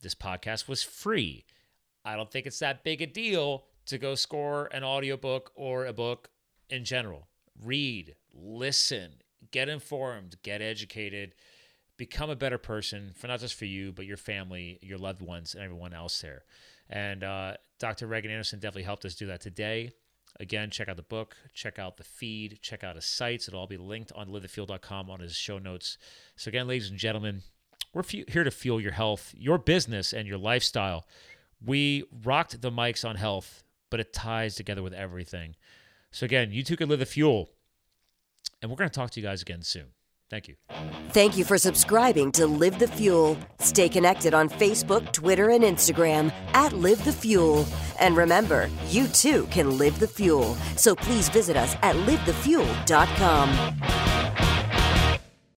This podcast was free. I don't think it's that big a deal to go score an audiobook or a book in general. Read, listen, get informed, get educated, become a better person for not just for you, but your family, your loved ones, and everyone else there. And uh, Dr. Reagan Anderson definitely helped us do that today. Again, check out the book, check out the feed, check out his sites. It'll all be linked on livethefuel.com on his show notes. So, again, ladies and gentlemen, we're here to fuel your health, your business, and your lifestyle. We rocked the mics on health but it ties together with everything. So again, you too can live the fuel. And we're going to talk to you guys again soon. Thank you. Thank you for subscribing to Live the Fuel. Stay connected on Facebook, Twitter, and Instagram at Live the Fuel. And remember, you too can live the fuel. So please visit us at livethefuel.com.